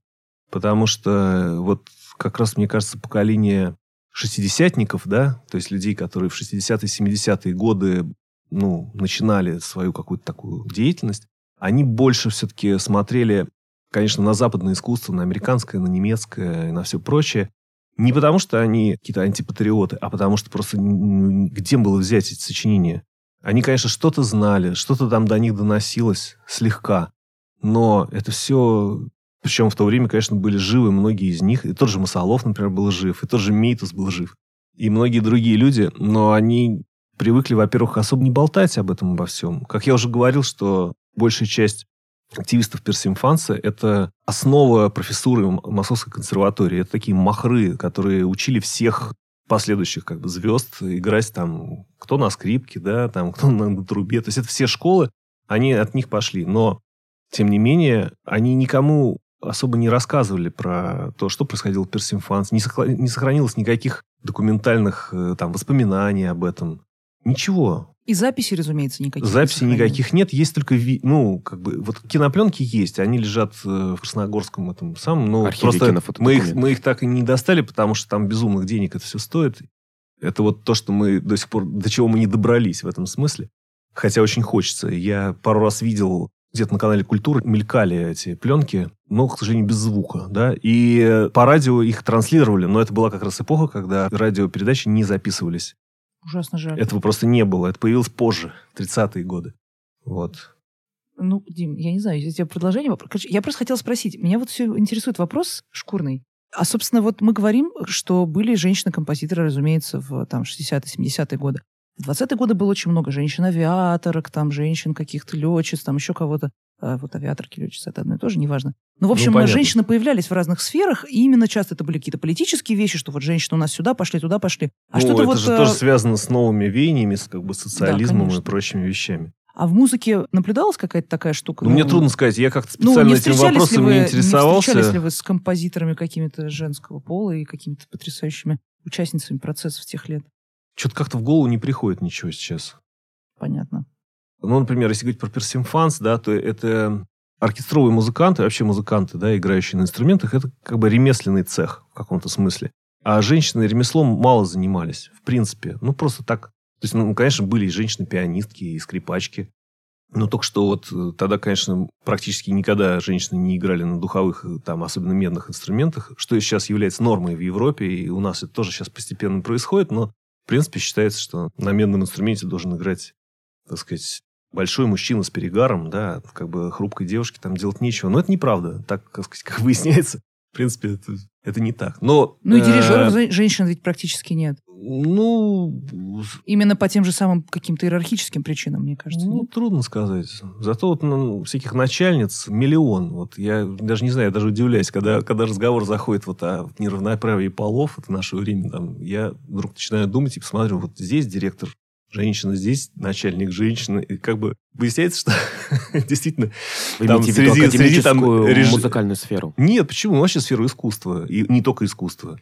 Speaker 1: Потому что вот как раз, мне кажется, поколение шестидесятников, да, то есть людей, которые в 60-е, 70-е годы ну, начинали свою какую-то такую деятельность, они больше все-таки смотрели, конечно, на западное искусство, на американское, на немецкое и на все прочее. Не потому, что они какие-то антипатриоты, а потому что просто где было взять эти сочинения? Они, конечно, что-то знали, что-то там до них доносилось слегка, но это все Причем в то время, конечно, были живы многие из них. И тот же Масолов, например, был жив, и тот же Мейтус был жив. И многие другие люди, но они привыкли, во-первых, особо не болтать об этом обо всем. Как я уже говорил, что большая часть активистов персимфанса – это основа профессуры Московской консерватории. Это такие махры, которые учили всех последующих как бы звезд играть там кто на скрипке, да, там кто на, трубе. То есть это все школы, они от них пошли. Но, тем не менее, они никому особо не рассказывали про то, что происходило в Персимфанс. Не, не сохранилось никаких документальных э, там воспоминаний об этом. Ничего.
Speaker 2: И записи, разумеется, никаких.
Speaker 1: Записей
Speaker 2: не
Speaker 1: никаких нет, есть только, ви- ну, как бы, вот кинопленки есть, они лежат э, в Красногорском этом самом, но
Speaker 3: Архиве
Speaker 1: просто мы их, мы их так и не достали, потому что там безумных денег это все стоит. Это вот то, что мы до сих пор, до чего мы не добрались в этом смысле. Хотя очень хочется. Я пару раз видел где-то на канале Культура мелькали эти пленки, но, к сожалению, без звука, да, и по радио их транслировали, но это была как раз эпоха, когда радиопередачи не записывались.
Speaker 2: Ужасно жаль.
Speaker 1: Этого просто не было. Это появилось позже, в 30-е годы. Вот.
Speaker 2: Ну, Дим, я не знаю, если у тебя Короче, Я просто хотела спросить. Меня вот все интересует вопрос шкурный. А, собственно, вот мы говорим, что были женщины-композиторы, разумеется, в там 60-е, 70-е годы. В 20-е годы было очень много женщин-авиаторок, там женщин каких-то летчиц, там еще кого-то. А, вот авиаторки, летчицы, это одно и то же, неважно. Но, в общем,
Speaker 1: понятно.
Speaker 2: женщины появлялись в разных сферах, и именно часто это были какие-то политические вещи, что вот женщины у нас сюда пошли, туда пошли. А
Speaker 1: ну,
Speaker 2: что-то
Speaker 1: это
Speaker 2: вот...
Speaker 1: же
Speaker 2: э,
Speaker 1: тоже связано с новыми веяниями, с как бы социализмом и
Speaker 2: конечно.
Speaker 1: прочими вещами.
Speaker 2: А в музыке наблюдалась какая-то такая штука?
Speaker 1: Ну, мне трудно сказать, я как-то
Speaker 2: Ну,
Speaker 1: специально
Speaker 2: не
Speaker 1: этим вопросом
Speaker 2: вы,
Speaker 1: не
Speaker 2: Не встречались ли
Speaker 1: интересовался.
Speaker 2: вы с композиторами какими-то женского пола и какими-то потрясающими участницами процессов тех лет?
Speaker 1: Что-то как-то в голову не приходит ничего сейчас.
Speaker 2: Понятно.
Speaker 1: Ну, например, если говорить про персимфанс, да, то это оркестровые музыканты, вообще музыканты, да, играющие на инструментах, это как бы ремесленный цех в каком-то смысле. А женщины ремеслом мало занимались, в принципе. Ну, просто так. То есть, ну, конечно, были и женщины-пианистки, и скрипачки. Но только что вот э, тогда, конечно, практически никогда женщины не играли на духовых, э, там, особенно медных инструментах, что сейчас является нормой в Европе, и у нас это тоже сейчас постепенно происходит, но, в принципе, считается, что на медном инструменте должен играть, так сказать, большой мужчина с перегаром, да, как бы хрупкой девушке там делать нечего. Но это неправда. Так, как, сказать, как выясняется, в принципе, это, это не так. Но,
Speaker 2: Ну и
Speaker 1: э,
Speaker 2: дирижеров за- женщин ведь практически нет.
Speaker 1: Ну,
Speaker 2: Именно по тем же самым каким-то иерархическим причинам, мне кажется.
Speaker 1: Ну,
Speaker 2: нет?
Speaker 1: трудно сказать. Зато вот ну, всяких начальниц миллион. Вот я даже не знаю, я даже удивляюсь, когда, когда разговор заходит вот о неравноправии полов, это наше время, там, я вдруг начинаю думать и посмотрю, вот здесь директор женщина, здесь начальник женщины. И как бы выясняется, что действительно
Speaker 3: Вы
Speaker 1: Там
Speaker 3: имеете в виду
Speaker 1: среди- среди там реж-
Speaker 3: музыкальную сферу?
Speaker 1: Нет, почему? Ну, Вообще сферу искусства. И не только искусства.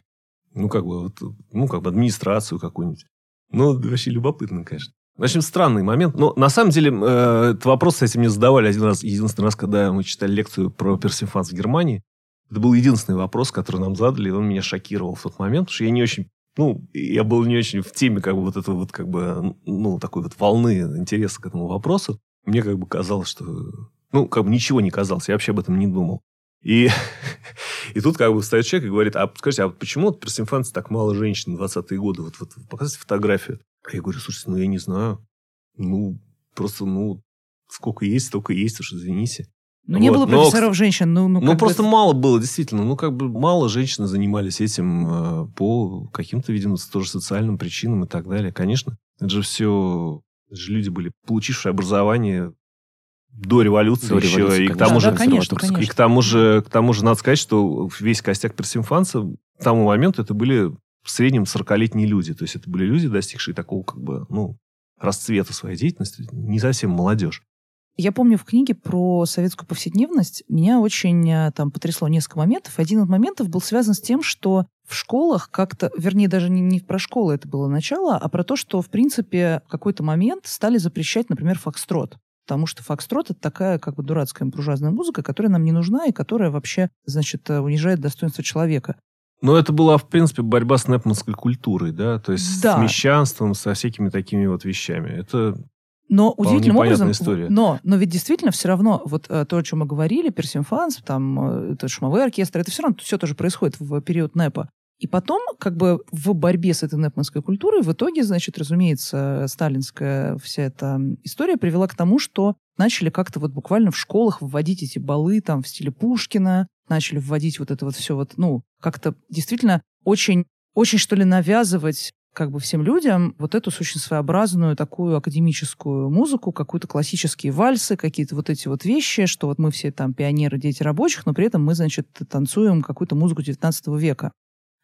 Speaker 1: Ну, как бы, вот, ну, как бы администрацию какую-нибудь. Ну, вообще любопытно, конечно. В общем, странный момент. Но на самом деле, э, этот вопрос, кстати, мне задавали один раз, единственный раз, когда мы читали лекцию про персифанс в Германии. Это был единственный вопрос, который нам задали, и он меня шокировал в тот момент, потому что я не очень ну, я был не очень в теме как бы вот этого вот как бы, ну, такой вот волны интереса к этому вопросу. Мне как бы казалось, что... Ну, как бы ничего не казалось, я вообще об этом не думал. И, и тут как бы встает человек и говорит, а скажите, а почему вот при Симфансе так мало женщин в 20-е годы? Вот, вот показывайте фотографию. А я говорю, слушайте, ну я не знаю. Ну, просто, ну, сколько есть, столько есть, уж извините.
Speaker 2: Ну, не
Speaker 1: Вот,
Speaker 2: было
Speaker 1: но,
Speaker 2: профессоров женщин. Ну, ну,
Speaker 1: Ну, просто
Speaker 2: это-
Speaker 1: мало было, действительно. Ну, как бы мало женщин занимались этим э, по каким-то, видимо, тоже социальным причинам и так далее. Конечно, это же все... Это же люди были, получившие образование до революции,
Speaker 3: До
Speaker 1: еще.
Speaker 3: революции,
Speaker 1: и к
Speaker 3: конечно.
Speaker 1: тому
Speaker 2: Да,
Speaker 1: же...
Speaker 2: да, конечно,
Speaker 3: консерваторская.
Speaker 1: И
Speaker 2: конечно.
Speaker 1: к тому же, к тому же надо сказать, что весь костяк персимфанца к тому моменту это были в среднем 40-летние люди. То есть это были люди, достигшие такого как бы, ну, расцвета своей деятельности, не совсем молодежь.
Speaker 2: Я помню в книге про советскую повседневность меня очень э, там потрясло несколько моментов. Один из моментов был связан с тем, что в школах как-то, вернее, даже не, не про школы это было начало, а про то, что, в принципе, в какой-то момент стали запрещать, например, фокстрот. Потому что фокстрот — это такая как бы дурацкая буржуазная музыка, которая нам не нужна и которая вообще, значит, э, унижает достоинство человека.
Speaker 1: Но это была, в принципе, борьба с непманской культурой, да, то есть
Speaker 2: Да.
Speaker 1: с мещанством, со всякими такими вот вещами. Это
Speaker 2: Но
Speaker 1: Вполне
Speaker 2: удивительным образом,
Speaker 1: история.
Speaker 2: но, но ведь действительно все равно вот э, то, о чем мы говорили, персимфанс, там, э, это шумовой оркестр, это все равно все тоже происходит в период НЭПа. И потом, как бы в борьбе с этой непманской культурой, в итоге, значит, разумеется, сталинская вся эта история привела к тому, что начали как-то вот буквально в школах вводить эти балы там в стиле Пушкина, начали вводить вот это вот все вот, ну, как-то действительно очень, очень что ли навязывать как бы всем людям вот эту очень своеобразную такую академическую музыку, какую-то классические вальсы, какие-то вот эти вот вещи, что вот мы все там пионеры, дети рабочих, но при этом мы, значит, танцуем какую-то музыку 19 века.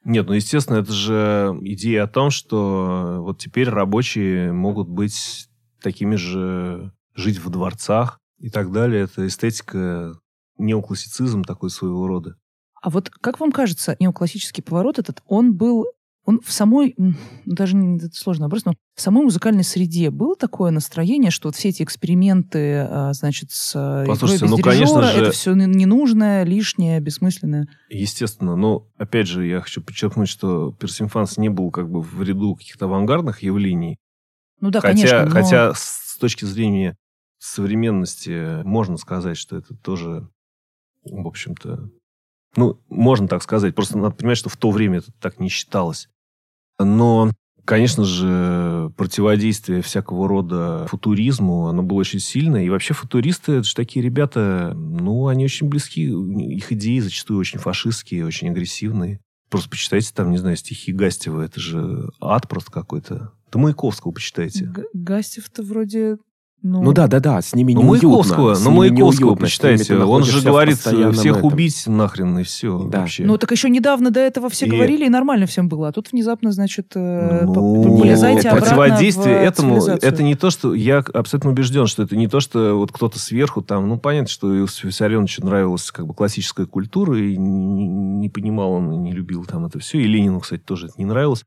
Speaker 1: Нет, ну, естественно, это же идея о том, что вот теперь рабочие могут быть такими же, жить в дворцах и так далее. Это эстетика, неоклассицизм такой своего рода.
Speaker 2: А вот как вам кажется, неоклассический поворот этот, он был он в самой, даже это сложно вопрос, но в самой музыкальной среде было такое настроение, что вот все эти эксперименты, а, значит, с э,
Speaker 1: Послушайте,
Speaker 2: игрой
Speaker 1: без ну, конечно же...
Speaker 2: это все ненужное, лишнее, бессмысленное?
Speaker 1: Естественно. Но, опять же, я хочу подчеркнуть, что Персимфанс не был как бы в ряду каких-то авангардных явлений.
Speaker 2: Ну да,
Speaker 1: хотя,
Speaker 2: конечно. Но...
Speaker 1: Хотя с точки зрения современности можно сказать, что это тоже, в общем-то, ну, можно так сказать. Просто надо понимать, что в то время это так не считалось. Но, конечно же, противодействие всякого рода футуризму, оно было очень сильное. И вообще футуристы, это же такие ребята, ну, они очень близки. Их идеи зачастую очень фашистские, очень агрессивные. Просто почитайте там, не знаю, стихи Гастева. Это же ад просто какой-то. Да Маяковского почитайте.
Speaker 2: Г- Гастев-то вроде
Speaker 3: ну, ну да, да, да, с ними
Speaker 1: ну,
Speaker 3: неуютно.
Speaker 1: Маяковского, ну, Маяковского, почитайте. Он же говорит, всех убить нахрен, и все.
Speaker 2: Да.
Speaker 1: Вообще.
Speaker 2: Ну, так еще недавно до этого все и... говорили, и нормально всем было. А тут внезапно, значит, э,
Speaker 1: ну, полезайте Противодействие этому, это не то, что... Я абсолютно убежден, что это не то, что вот кто-то сверху там... Ну, понятно, что Иосифу Виссарионовичу нравилась как бы классическая культура, и не, не понимал он, не любил там это все. И Ленину, кстати, тоже это не нравилось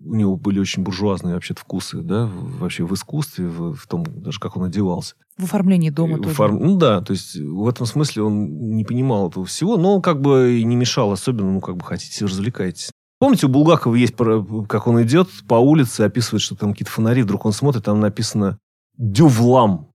Speaker 1: у него были очень буржуазные вообще вкусы, да, вообще в искусстве, в, в том, даже как он одевался.
Speaker 2: В оформлении дома тоже.
Speaker 1: Оформ... Ну да, то есть в этом смысле он не понимал этого всего, но он как бы и не мешал особенно, ну как бы хотите, развлекайтесь. Помните, у Булгакова есть, как он идет по улице, описывает, что там какие-то фонари, вдруг он смотрит, там написано «Дювлам».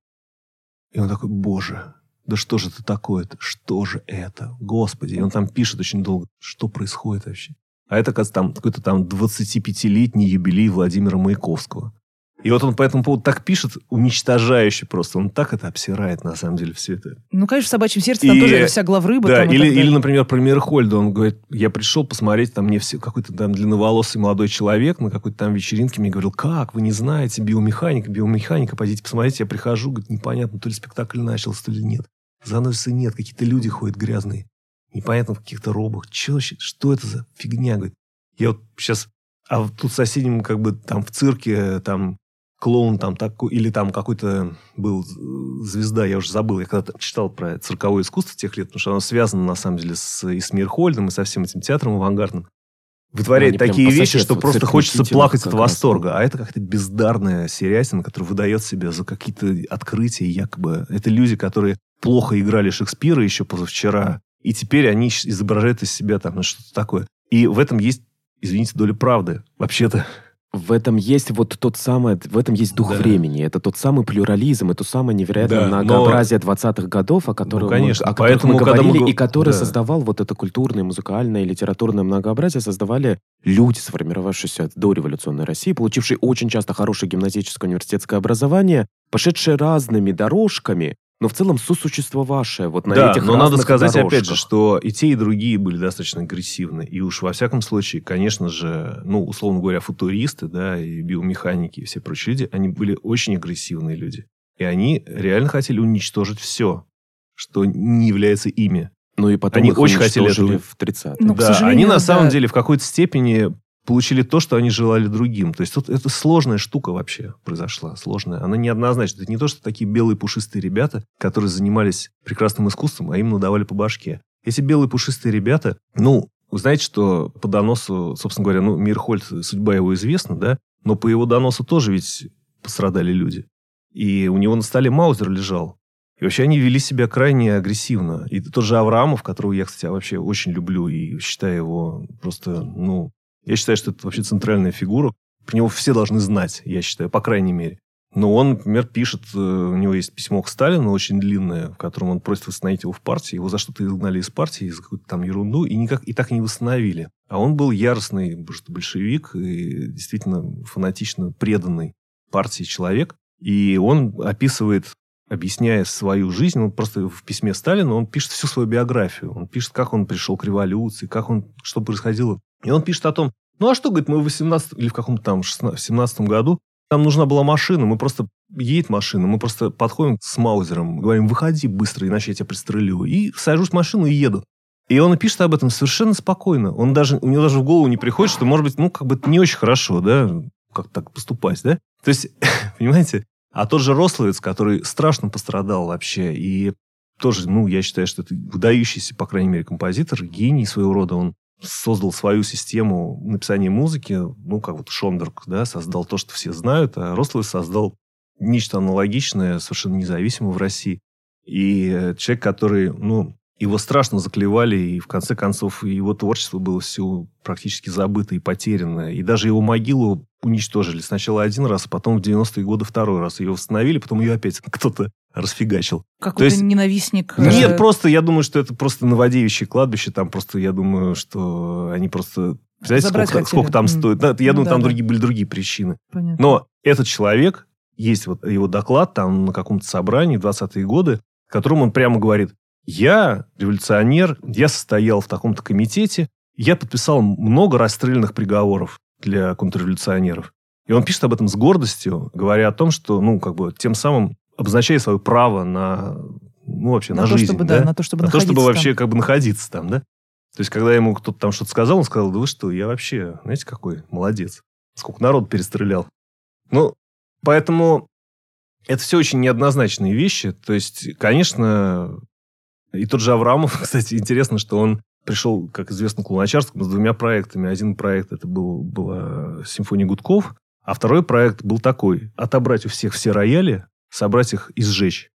Speaker 1: И он такой, боже, да что же это такое-то? Что же это? Господи. И он там пишет очень долго, что происходит вообще. А это, кажется, там какой-то там 25-летний юбилей Владимира Маяковского. И вот он по этому поводу так пишет, уничтожающе просто. Он так это обсирает, на самом деле, все это.
Speaker 2: Ну, конечно, в «Собачьем сердце» там и, тоже вся главрыба.
Speaker 1: Да, или, или, например, про Мирхольда. Он говорит, я пришел посмотреть, там мне все, какой-то там длинноволосый молодой человек на какой-то там вечеринке мне говорил, как, вы не знаете, биомеханика, биомеханика, пойдите посмотрите. Я прихожу, говорит, непонятно, то ли спектакль начался, то ли нет. Занавесы нет, какие-то люди ходят грязные непонятно в каких-то робах. Че, что это за фигня? Говорит, я вот сейчас... А вот тут в соседнем, как бы, там в цирке, там клоун там такой, или там какой-то был звезда, я уже забыл, я когда-то читал про цирковое искусство тех лет, потому что оно связано, на самом деле, с, и с Мирхольдом, и со всем этим театром авангардным. Вытворяет ну, такие вещи, что просто хочется плакать от восторга. Раз. А это как-то бездарная сериатина, которая выдает себя за какие-то открытия, якобы. Это люди, которые плохо играли Шекспира еще позавчера, и теперь они изображают из себя там ну, что-то такое. И в этом есть, извините, доля правды. Вообще-то.
Speaker 3: В этом есть вот тот самый, в этом есть дух да. времени. Это тот самый плюрализм, это самое невероятное да, многообразие но... 20-х годов, о котором, ну, конечно, мы, о поэтому, мы говорили, мы... и который да. создавал вот это культурное, музыкальное, литературное многообразие, создавали люди, сформировавшиеся до революционной России, получившие очень часто хорошее гимназическое университетское образование, пошедшие разными дорожками, но в целом сосуществовавшее вот на
Speaker 1: да,
Speaker 3: этих
Speaker 1: но надо сказать дорожках. опять же, что и те, и другие были достаточно агрессивны. И уж во всяком случае, конечно же, ну, условно говоря, футуристы, да, и биомеханики, и все прочие люди, они были очень агрессивные люди. И они реально хотели уничтожить все, что не является ими.
Speaker 3: Ну и потом
Speaker 1: они очень хотели этого.
Speaker 3: в 30-е.
Speaker 1: Ну, да, они на да. самом деле в какой-то степени получили то, что они желали другим. То есть тут это сложная штука вообще произошла, сложная. Она неоднозначная. Это не то, что такие белые пушистые ребята, которые занимались прекрасным искусством, а им надавали по башке. Эти белые пушистые ребята, ну, вы знаете, что по доносу, собственно говоря, ну, Мирхольд, судьба его известна, да, но по его доносу тоже ведь пострадали люди. И у него на столе Маузер лежал. И вообще они вели себя крайне агрессивно. И тот же Авраамов, которого я, кстати, вообще очень люблю и считаю его просто, ну, я считаю, что это вообще центральная фигура. Про него все должны знать, я считаю, по крайней мере. Но он, например, пишет, э, у него есть письмо к Сталину очень длинное, в котором он просит восстановить его в партии. Его за что-то изгнали из партии, за какую-то там ерунду, и, никак, и так не восстановили. А он был яростный большевик и действительно фанатично преданный партии человек. И он описывает, объясняя свою жизнь, он просто в письме Сталину, он пишет всю свою биографию. Он пишет, как он пришел к революции, как он, что происходило. И он пишет о том, ну а что, говорит, мы в 18 или в каком-то там 16, 17 году нам нужна была машина, мы просто... Едет машина, мы просто подходим с Маузером, говорим, выходи быстро, иначе я тебя пристрелю. И сажусь в машину и еду. И он пишет об этом совершенно спокойно. Он даже, у него даже в голову не приходит, что, может быть, ну, как бы это не очень хорошо, да, как так поступать, да? То есть, понимаете, а тот же Рословец, который страшно пострадал вообще, и тоже, ну, я считаю, что это выдающийся, по крайней мере, композитор, гений своего рода, он создал свою систему написания музыки, ну, как вот Шонберг, да, создал то, что все знают, а Рословец создал нечто аналогичное, совершенно независимое в России. И э, человек, который, ну, его страшно заклевали, и в конце концов его творчество было все практически забыто и потеряно. И даже его могилу уничтожили. Сначала один раз, а потом в 90-е годы второй раз. Ее восстановили, потом ее опять кто-то расфигачил.
Speaker 2: Какой-то есть, ненавистник.
Speaker 1: Нет, э... просто я думаю, что это просто новодевичье кладбище. Там просто, я думаю, что они просто... Знаете, сколько, сколько там mm. стоит? Да, я ну, думаю, да, там да. другие, были другие причины. Понятно. Но этот человек, есть вот его доклад там на каком-то собрании в 20-е годы, в котором он прямо говорит, я революционер, я состоял в таком-то комитете, я подписал много расстрельных приговоров для контрреволюционеров. И он пишет об этом с гордостью, говоря о том, что, ну, как бы, тем самым обозначая свое право на, ну, вообще, на, на то, жизнь.
Speaker 2: Чтобы,
Speaker 1: да?
Speaker 2: да, на то, чтобы
Speaker 1: на то, чтобы там. вообще, как бы, находиться там, да? То есть, когда ему кто-то там что-то сказал, он сказал, да вы что, я вообще, знаете, какой молодец. Сколько народ перестрелял. Ну, поэтому это все очень неоднозначные вещи. То есть, конечно, и тот же Аврамов, кстати, интересно, что он пришел, как известно, к Луначарскому с двумя проектами. Один проект это был, была симфония Гудков, а второй проект был такой. Отобрать у всех все рояли, собрать их и сжечь.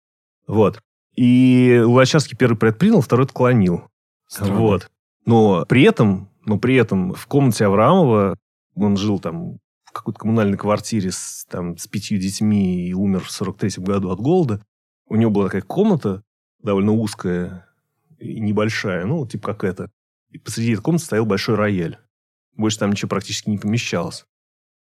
Speaker 1: Вот. И Луначарский первый проект принял, второй отклонил. Странно. Вот. Но при этом, но при этом в комнате Аврамова он жил там в какой-то коммунальной квартире с, там, с пятью детьми и умер в 43-м году от голода. У него была такая комната, довольно узкая и небольшая, ну, типа как это. И посреди этой комнаты стоял большой рояль. Больше там ничего практически не помещалось.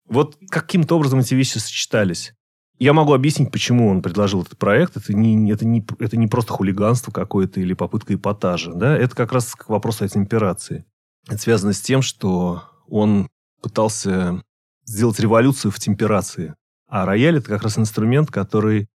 Speaker 1: Вот каким-то образом эти вещи сочетались. Я могу объяснить, почему он предложил этот проект. Это не, это не, это не просто хулиганство какое-то или попытка эпатажа. Да? Это как раз к вопросу о темперации. Это связано с тем, что он пытался сделать революцию в темперации. А рояль – это как раз инструмент, который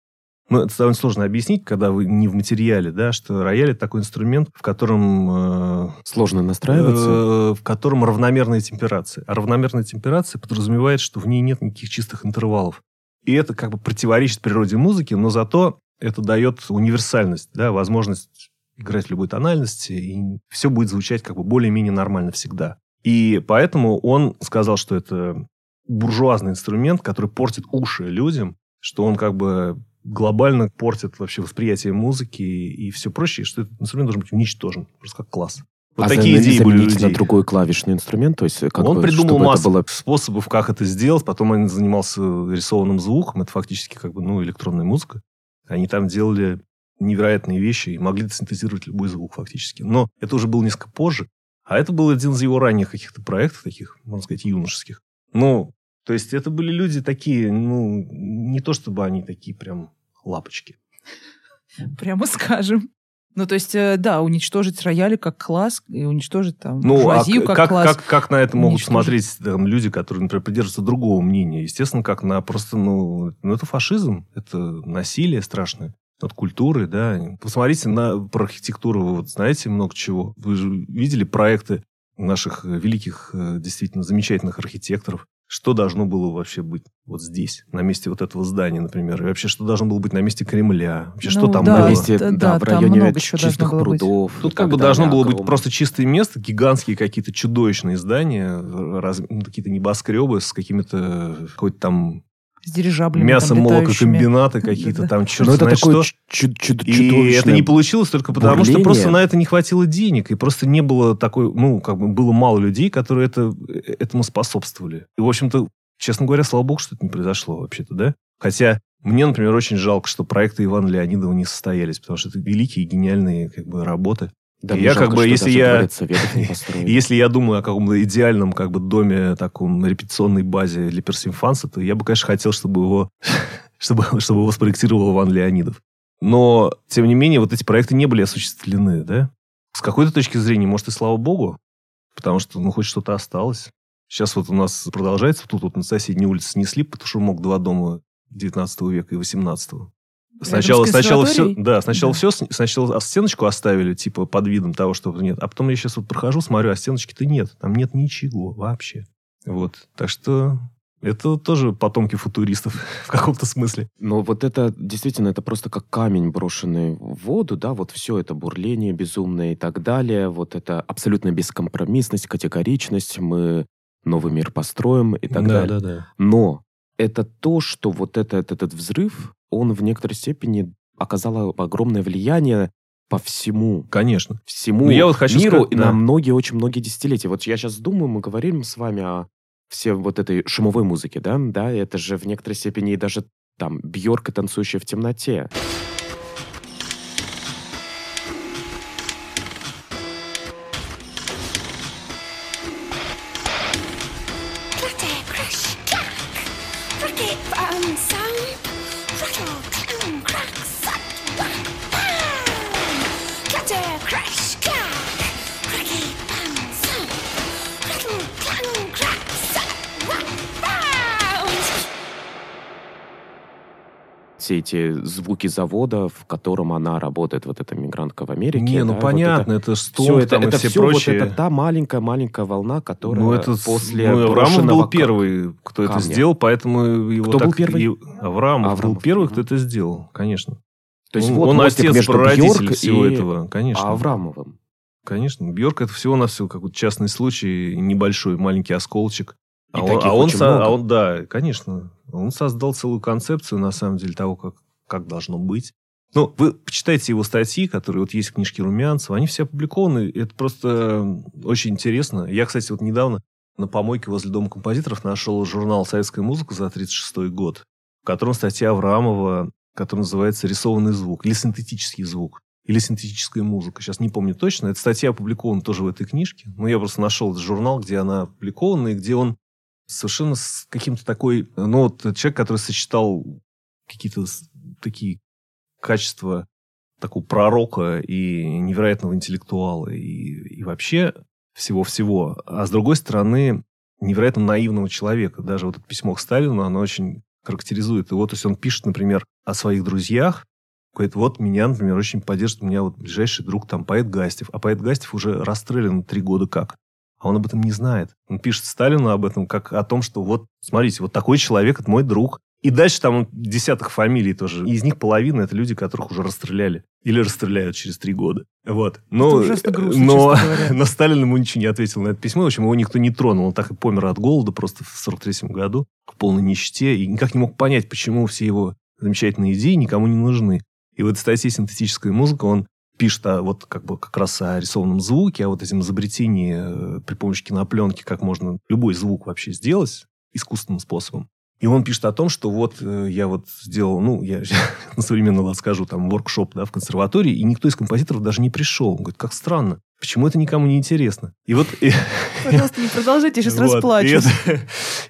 Speaker 1: ну, это довольно сложно объяснить, когда вы не в материале, да, что рояль это такой инструмент, в котором...
Speaker 3: Э, Сложно настраиваться?
Speaker 1: Э, в котором равномерная темперация. А равномерная темперация подразумевает, что в ней нет никаких чистых интервалов. И это как бы противоречит природе музыки, но зато это дает универсальность, да, возможность играть в любой тональности, и все будет звучать как бы более-менее нормально всегда. И поэтому он сказал, что это буржуазный инструмент, который портит уши людям, что он как бы глобально портит вообще восприятие музыки и все прочее, что этот инструмент должен быть уничтожен, просто как класс.
Speaker 3: Вот а такие идеи были людей. на другой клавишный инструмент? То есть, как
Speaker 1: он бы, придумал массу было... способов, как это сделать. Потом он занимался рисованным звуком. Это фактически как бы, ну, электронная музыка. Они там делали невероятные вещи и могли синтезировать любой звук фактически. Но это уже было несколько позже. А это был один из его ранних каких-то проектов, таких, можно сказать, юношеских. Ну, то есть это были люди такие, ну, не то чтобы они такие прям лапочки.
Speaker 2: Прямо скажем. Ну, то есть, э, да, уничтожить рояли как класс и уничтожить там ну, а как,
Speaker 1: как
Speaker 2: класс.
Speaker 1: Как, как на это могут смотреть там, люди, которые, например, придерживаются другого мнения? Естественно, как на просто, ну, ну это фашизм, это насилие страшное над культурой, да. Посмотрите на про архитектуру, вы вот знаете много чего. Вы же видели проекты наших великих, э, действительно замечательных архитекторов что должно было вообще быть вот здесь, на месте вот этого здания, например, и вообще что должно было быть на месте Кремля, вообще ну, что там
Speaker 3: да, было. На месте, да, да, в районе чистых прудов.
Speaker 1: Тут как бы должно было быть просто чистое место, гигантские какие-то чудовищные здания, раз, ну, какие-то небоскребы с какими-то какой-то там
Speaker 2: с дирижаблями.
Speaker 1: Мясо, молококомбинаты какие-то там, черт Но ну, это такое что. И это не получилось только потому, что просто на это не хватило денег. И просто не было такой, ну, как бы было мало людей, которые это, этому способствовали. И, в общем-то, честно говоря, слава богу, что это не произошло вообще-то, да? Хотя Мне, например, очень жалко, что проекты Ивана Леонидова не состоялись, потому что это великие, гениальные как бы, работы.
Speaker 3: Да,
Speaker 1: И я
Speaker 3: жалко,
Speaker 1: как бы, если я-. Если я думаю о каком-то идеальном как бы доме, таком репетиционной базе для персимфанса, то я бы, конечно, хотел, чтобы его, чтобы, чтобы его спроектировал Иван Леонидов. Но, тем не менее, вот эти проекты не были осуществлены, да? С какой-то точки зрения, может, и слава богу, потому что, ну, хоть что-то осталось. Сейчас вот у нас продолжается, тут вот на соседней улице снесли, потому что мог два дома 19 века и 18 Сначала, сначала все, да, сначала
Speaker 2: Да.
Speaker 1: все, сначала стеночку оставили, типа, под видом того, что нет. А потом я сейчас вот прохожу, смотрю, а стеночки-то нет. Там нет ничего вообще. Вот. Так что это тоже потомки футуристов в каком-то смысле.
Speaker 3: Но вот это действительно, это просто как камень, брошенный в воду, да, вот все это бурление безумное и так далее, вот это абсолютная бескомпромиссность, категоричность, мы новый мир построим и так далее.
Speaker 1: да.
Speaker 3: Но это то, что вот этот, этот взрыв, он в некоторой степени оказал огромное влияние по всему,
Speaker 1: Конечно.
Speaker 3: всему
Speaker 1: Ну, я вот хочу
Speaker 3: миру
Speaker 1: сказать,
Speaker 3: и
Speaker 1: да.
Speaker 3: на многие, очень многие десятилетия. Вот я сейчас думаю, мы говорим с вами о все вот этой шумовой музыке, да, да, это же в некоторой степени даже там Бьорк и танцующая в темноте. Все эти звуки завода, в котором она работает, вот эта мигрантка в Америке.
Speaker 1: Не, ну
Speaker 3: да, вот
Speaker 1: понятно,
Speaker 3: это-
Speaker 1: это,
Speaker 3: Все
Speaker 1: Стонг
Speaker 3: это,
Speaker 1: там и
Speaker 3: это
Speaker 1: все
Speaker 3: все
Speaker 1: прочие.
Speaker 3: вот это та маленькая-маленькая волна, которая
Speaker 1: ну, это
Speaker 3: после
Speaker 1: ну,
Speaker 3: брошенного
Speaker 1: был первый, кто это
Speaker 3: камня.
Speaker 1: сделал, поэтому его
Speaker 3: Кто был
Speaker 1: так-
Speaker 3: первый?
Speaker 1: и- Авраамов, был первый, кто это сделал, конечно.
Speaker 3: То есть
Speaker 1: он
Speaker 3: вот
Speaker 1: он отец,
Speaker 3: между
Speaker 1: прародитель
Speaker 3: Бьорк
Speaker 1: всего
Speaker 3: и
Speaker 1: этого, конечно.
Speaker 3: Аврамовым.
Speaker 1: Конечно. Бьорк это всего-навсего какой-то частный случай, небольшой, маленький осколочек.
Speaker 3: И
Speaker 1: А он,
Speaker 3: таких
Speaker 1: а он
Speaker 3: очень
Speaker 1: со-
Speaker 3: много.
Speaker 1: а он, да, конечно. Он создал целую концепцию, на самом деле, того, как, как должно быть. Ну, вы почитайте его статьи, которые вот есть в книжке Румянцева, они все опубликованы. Это просто очень интересно. Я, кстати, вот недавно на помойке возле Дома композиторов нашел журнал «Советская музыка» за 1936 год, в котором статья Аврамова, которая называется «Рисованный звук» или «Синтетический звук» или «Синтетическая музыка». Сейчас не помню точно. Эта статья опубликована тоже в этой книжке. Но я просто нашел этот журнал, где она опубликована, и где он совершенно с каким-то такой... Ну, вот человек, который сочетал какие-то такие качества такого пророка и невероятного интеллектуала и, и вообще всего-всего. А с другой стороны, невероятно наивного человека. Даже вот это письмо к Сталину, оно очень характеризует его. То есть он пишет, например, о своих друзьях, говорит, вот меня, например, очень поддержит, меня вот ближайший друг там поэт Гастев. А поэт Гастев уже расстрелян три года как. А он об этом не знает. Он пишет Сталину об этом как о том, что вот, смотрите, вот такой человек, это мой друг. И дальше там десяток фамилий тоже. И из них половина это люди, которых уже расстреляли. Или расстреляют через три года. Вот. Но,
Speaker 2: ужасно грустно,
Speaker 1: но, но Сталин ему ничего не ответил на это письмо. В общем, его никто не тронул. Он так и помер от голода просто в 43 году. В полной нищете. И никак не мог понять, почему все его замечательные идеи никому не нужны. И в этой статье «Синтетическая музыка» он пишет о, вот как бы как раз о рисованном звуке, о вот этим изобретении э, при помощи кинопленки, как можно любой звук вообще сделать искусственным способом. И он пишет о том, что вот э, я вот сделал, ну, я на современный лад скажу, там, воркшоп, да, в консерватории, и никто из композиторов даже не пришел. Он говорит, как странно, почему это никому не интересно? И вот... и-
Speaker 2: Пожалуйста, не продолжайте, я сейчас
Speaker 1: вот.
Speaker 2: расплачусь.
Speaker 1: И, это-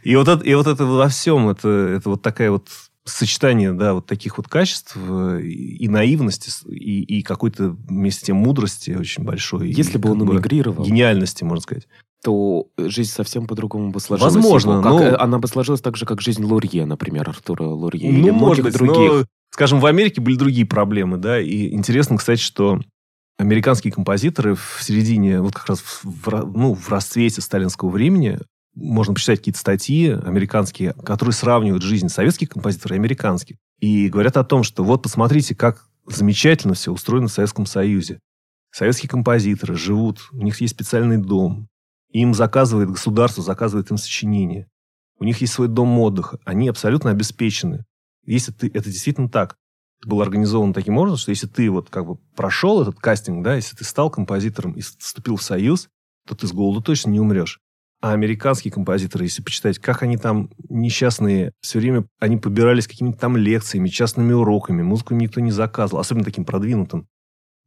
Speaker 1: и вот это, и вот это во всем, это, это вот такая вот сочетание, да, вот таких вот качеств э, и, и наивности, и, и какой-то вместе с тем мудрости очень большой. и
Speaker 3: Если бы он эмигрировал,
Speaker 1: Гениальности, можно сказать.
Speaker 3: то жизнь совсем по-другому бы сложилась.
Speaker 1: Возможно,
Speaker 3: его. Как,
Speaker 1: но-
Speaker 3: э, Она бы сложилась так же, как жизнь Лурье, например, Артура Лурье. или
Speaker 1: Ну, может
Speaker 3: многих
Speaker 1: быть,
Speaker 3: других.
Speaker 1: но, скажем, в Америке были другие проблемы, да, и интересно, кстати, что американские композиторы в середине, вот как раз в, ну, в расцвете сталинского времени, можно почитать какие-то статьи американские, которые сравнивают жизнь советских композиторов и американских. И говорят о том, что вот посмотрите, как замечательно все устроено в Советском Союзе. Советские композиторы живут, у них есть специальный дом, им заказывает государство, заказывает им сочинения. У них есть свой дом отдыха, они абсолютно обеспечены. Если ты, это действительно так, был организован таким образом, что если ты вот как бы прошел этот кастинг, да, если ты стал композитором и вступил в союз, то ты с голоду точно не умрешь. А американские композиторы, если почитать, как они там несчастные, все время они побирались какими-то там лекциями, частными уроками, музыку никто не заказывал, особенно таким продвинутым.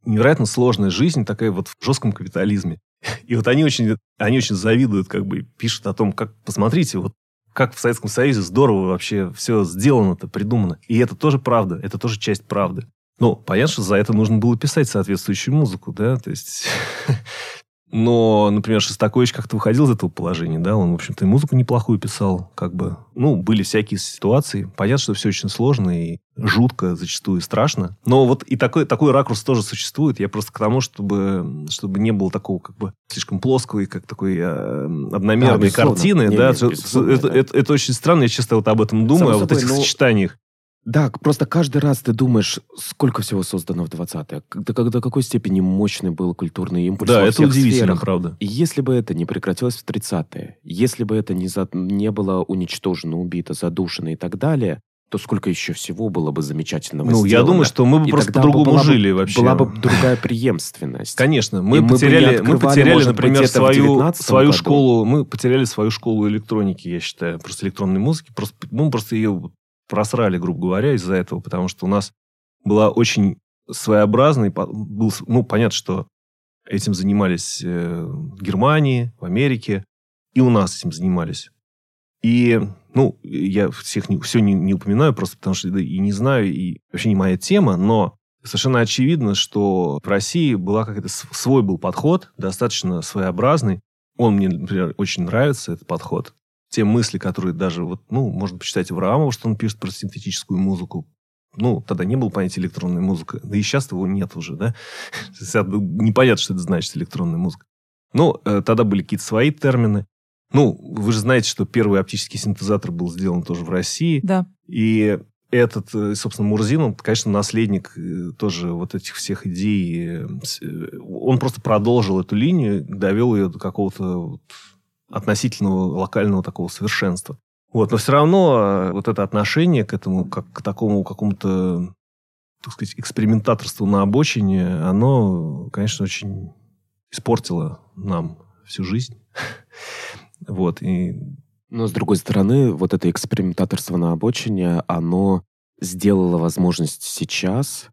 Speaker 1: Невероятно сложная жизнь такая вот в жестком капитализме. И вот они очень, они очень завидуют, как бы пишут о том, как, посмотрите, вот как в Советском Союзе здорово вообще все сделано-то, придумано. И это тоже правда, это тоже часть правды. Ну, понятно, что за это нужно было писать соответствующую музыку, да, то есть Но, например, Шостакович как-то выходил из этого положения, да, он, в общем-то, и музыку неплохую писал, как бы. Ну, были всякие ситуации. Понятно, что все очень сложно и жутко, зачастую и страшно. Но вот и такой, такой ракурс тоже существует. Я просто к тому, чтобы, чтобы не было такого как бы слишком плоского и как такой э, одномерной да, картины. Не, да, не, это, да. Это, это очень странно. Я часто вот об этом думаю, Само о вот этих. Ну, сочетаниях.
Speaker 3: Да, просто каждый раз ты думаешь, сколько всего создано в 20-е, до, до какой степени мощный был культурный импульс
Speaker 1: Да, это удивительно, сферах. правда.
Speaker 3: И если бы это не прекратилось в 30-е, если бы это не, за, не было уничтожено, убито, задушено и так далее, то сколько еще всего было бы замечательного
Speaker 1: Ну, сделано. я думаю, что мы бы и просто по-другому жили
Speaker 3: бы,
Speaker 1: вообще.
Speaker 3: Была бы другая преемственность.
Speaker 1: Конечно. Мы и потеряли, мы, мы потеряли например, свою, свою году. школу, мы потеряли свою школу электроники, я считаю, просто электронной музыки. Просто, мы просто ее просрали, грубо говоря, из-за этого, потому что у нас была очень своеобразный, был, ну, понятно, что этим занимались э, в Германии, в Америке, и у нас этим занимались. И, ну, я всех не, все не, не упоминаю, просто потому что и не знаю, и вообще не моя тема, но совершенно очевидно, что в России была какая-то свой был подход, достаточно своеобразный. Он мне, например, очень нравится, этот подход те мысли, которые даже, вот, ну, можно почитать Авраамова, что он пишет про синтетическую музыку. Ну, тогда не было понятия электронная музыка. Да и сейчас его нет уже, да? Непонятно, что это значит, электронная музыка. Ну, э, тогда были какие-то свои термины. Ну, вы же знаете, что первый оптический синтезатор был сделан тоже в России.
Speaker 2: Да.
Speaker 1: И этот, э, собственно, Мурзин, он, конечно, наследник э, тоже вот этих всех идей. Он просто продолжил эту линию, довел ее до какого-то относительного локального такого совершенства. Вот, но все равно э, вот это отношение к этому, как к такому какому-то, так сказать, экспериментаторству на обочине, оно, конечно, очень испортило нам всю жизнь. Вот, и...
Speaker 3: Но, с другой стороны, вот это экспериментаторство на обочине, оно сделало возможность сейчас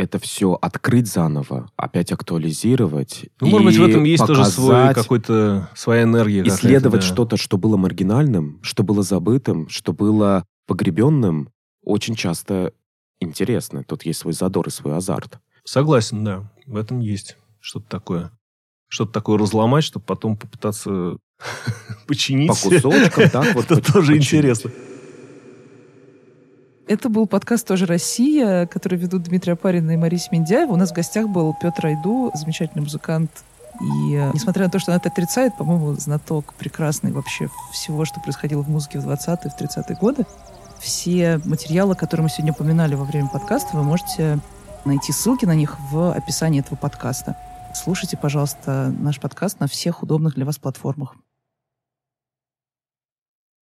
Speaker 3: это все открыть заново, опять актуализировать.
Speaker 1: Ну, может быть, в этом есть тоже свой какой-то своя энергия.
Speaker 3: Исследовать да. что-то, что было маргинальным, что было забытым, что было погребенным, очень часто интересно. Тут есть свой задор и свой азарт.
Speaker 1: Согласен, да. В этом есть что-то такое. Что-то такое разломать, чтобы потом попытаться починить.
Speaker 3: По кусочкам, так вот.
Speaker 1: Это тоже интересно.
Speaker 2: Это был подкаст «Тоже Россия», который ведут Дмитрий Апарин и Мария Миндяева. У нас в гостях был Петр Айду, замечательный музыкант. И э, несмотря на то, что она это отрицает, по-моему, знаток прекрасный вообще всего, что происходило в музыке в 20-е, в 30-е годы. Все материалы, которые мы сегодня упоминали во время подкаста, вы можете найти ссылки на них в описании этого подкаста. Слушайте, пожалуйста, наш подкаст на всех удобных для вас платформах.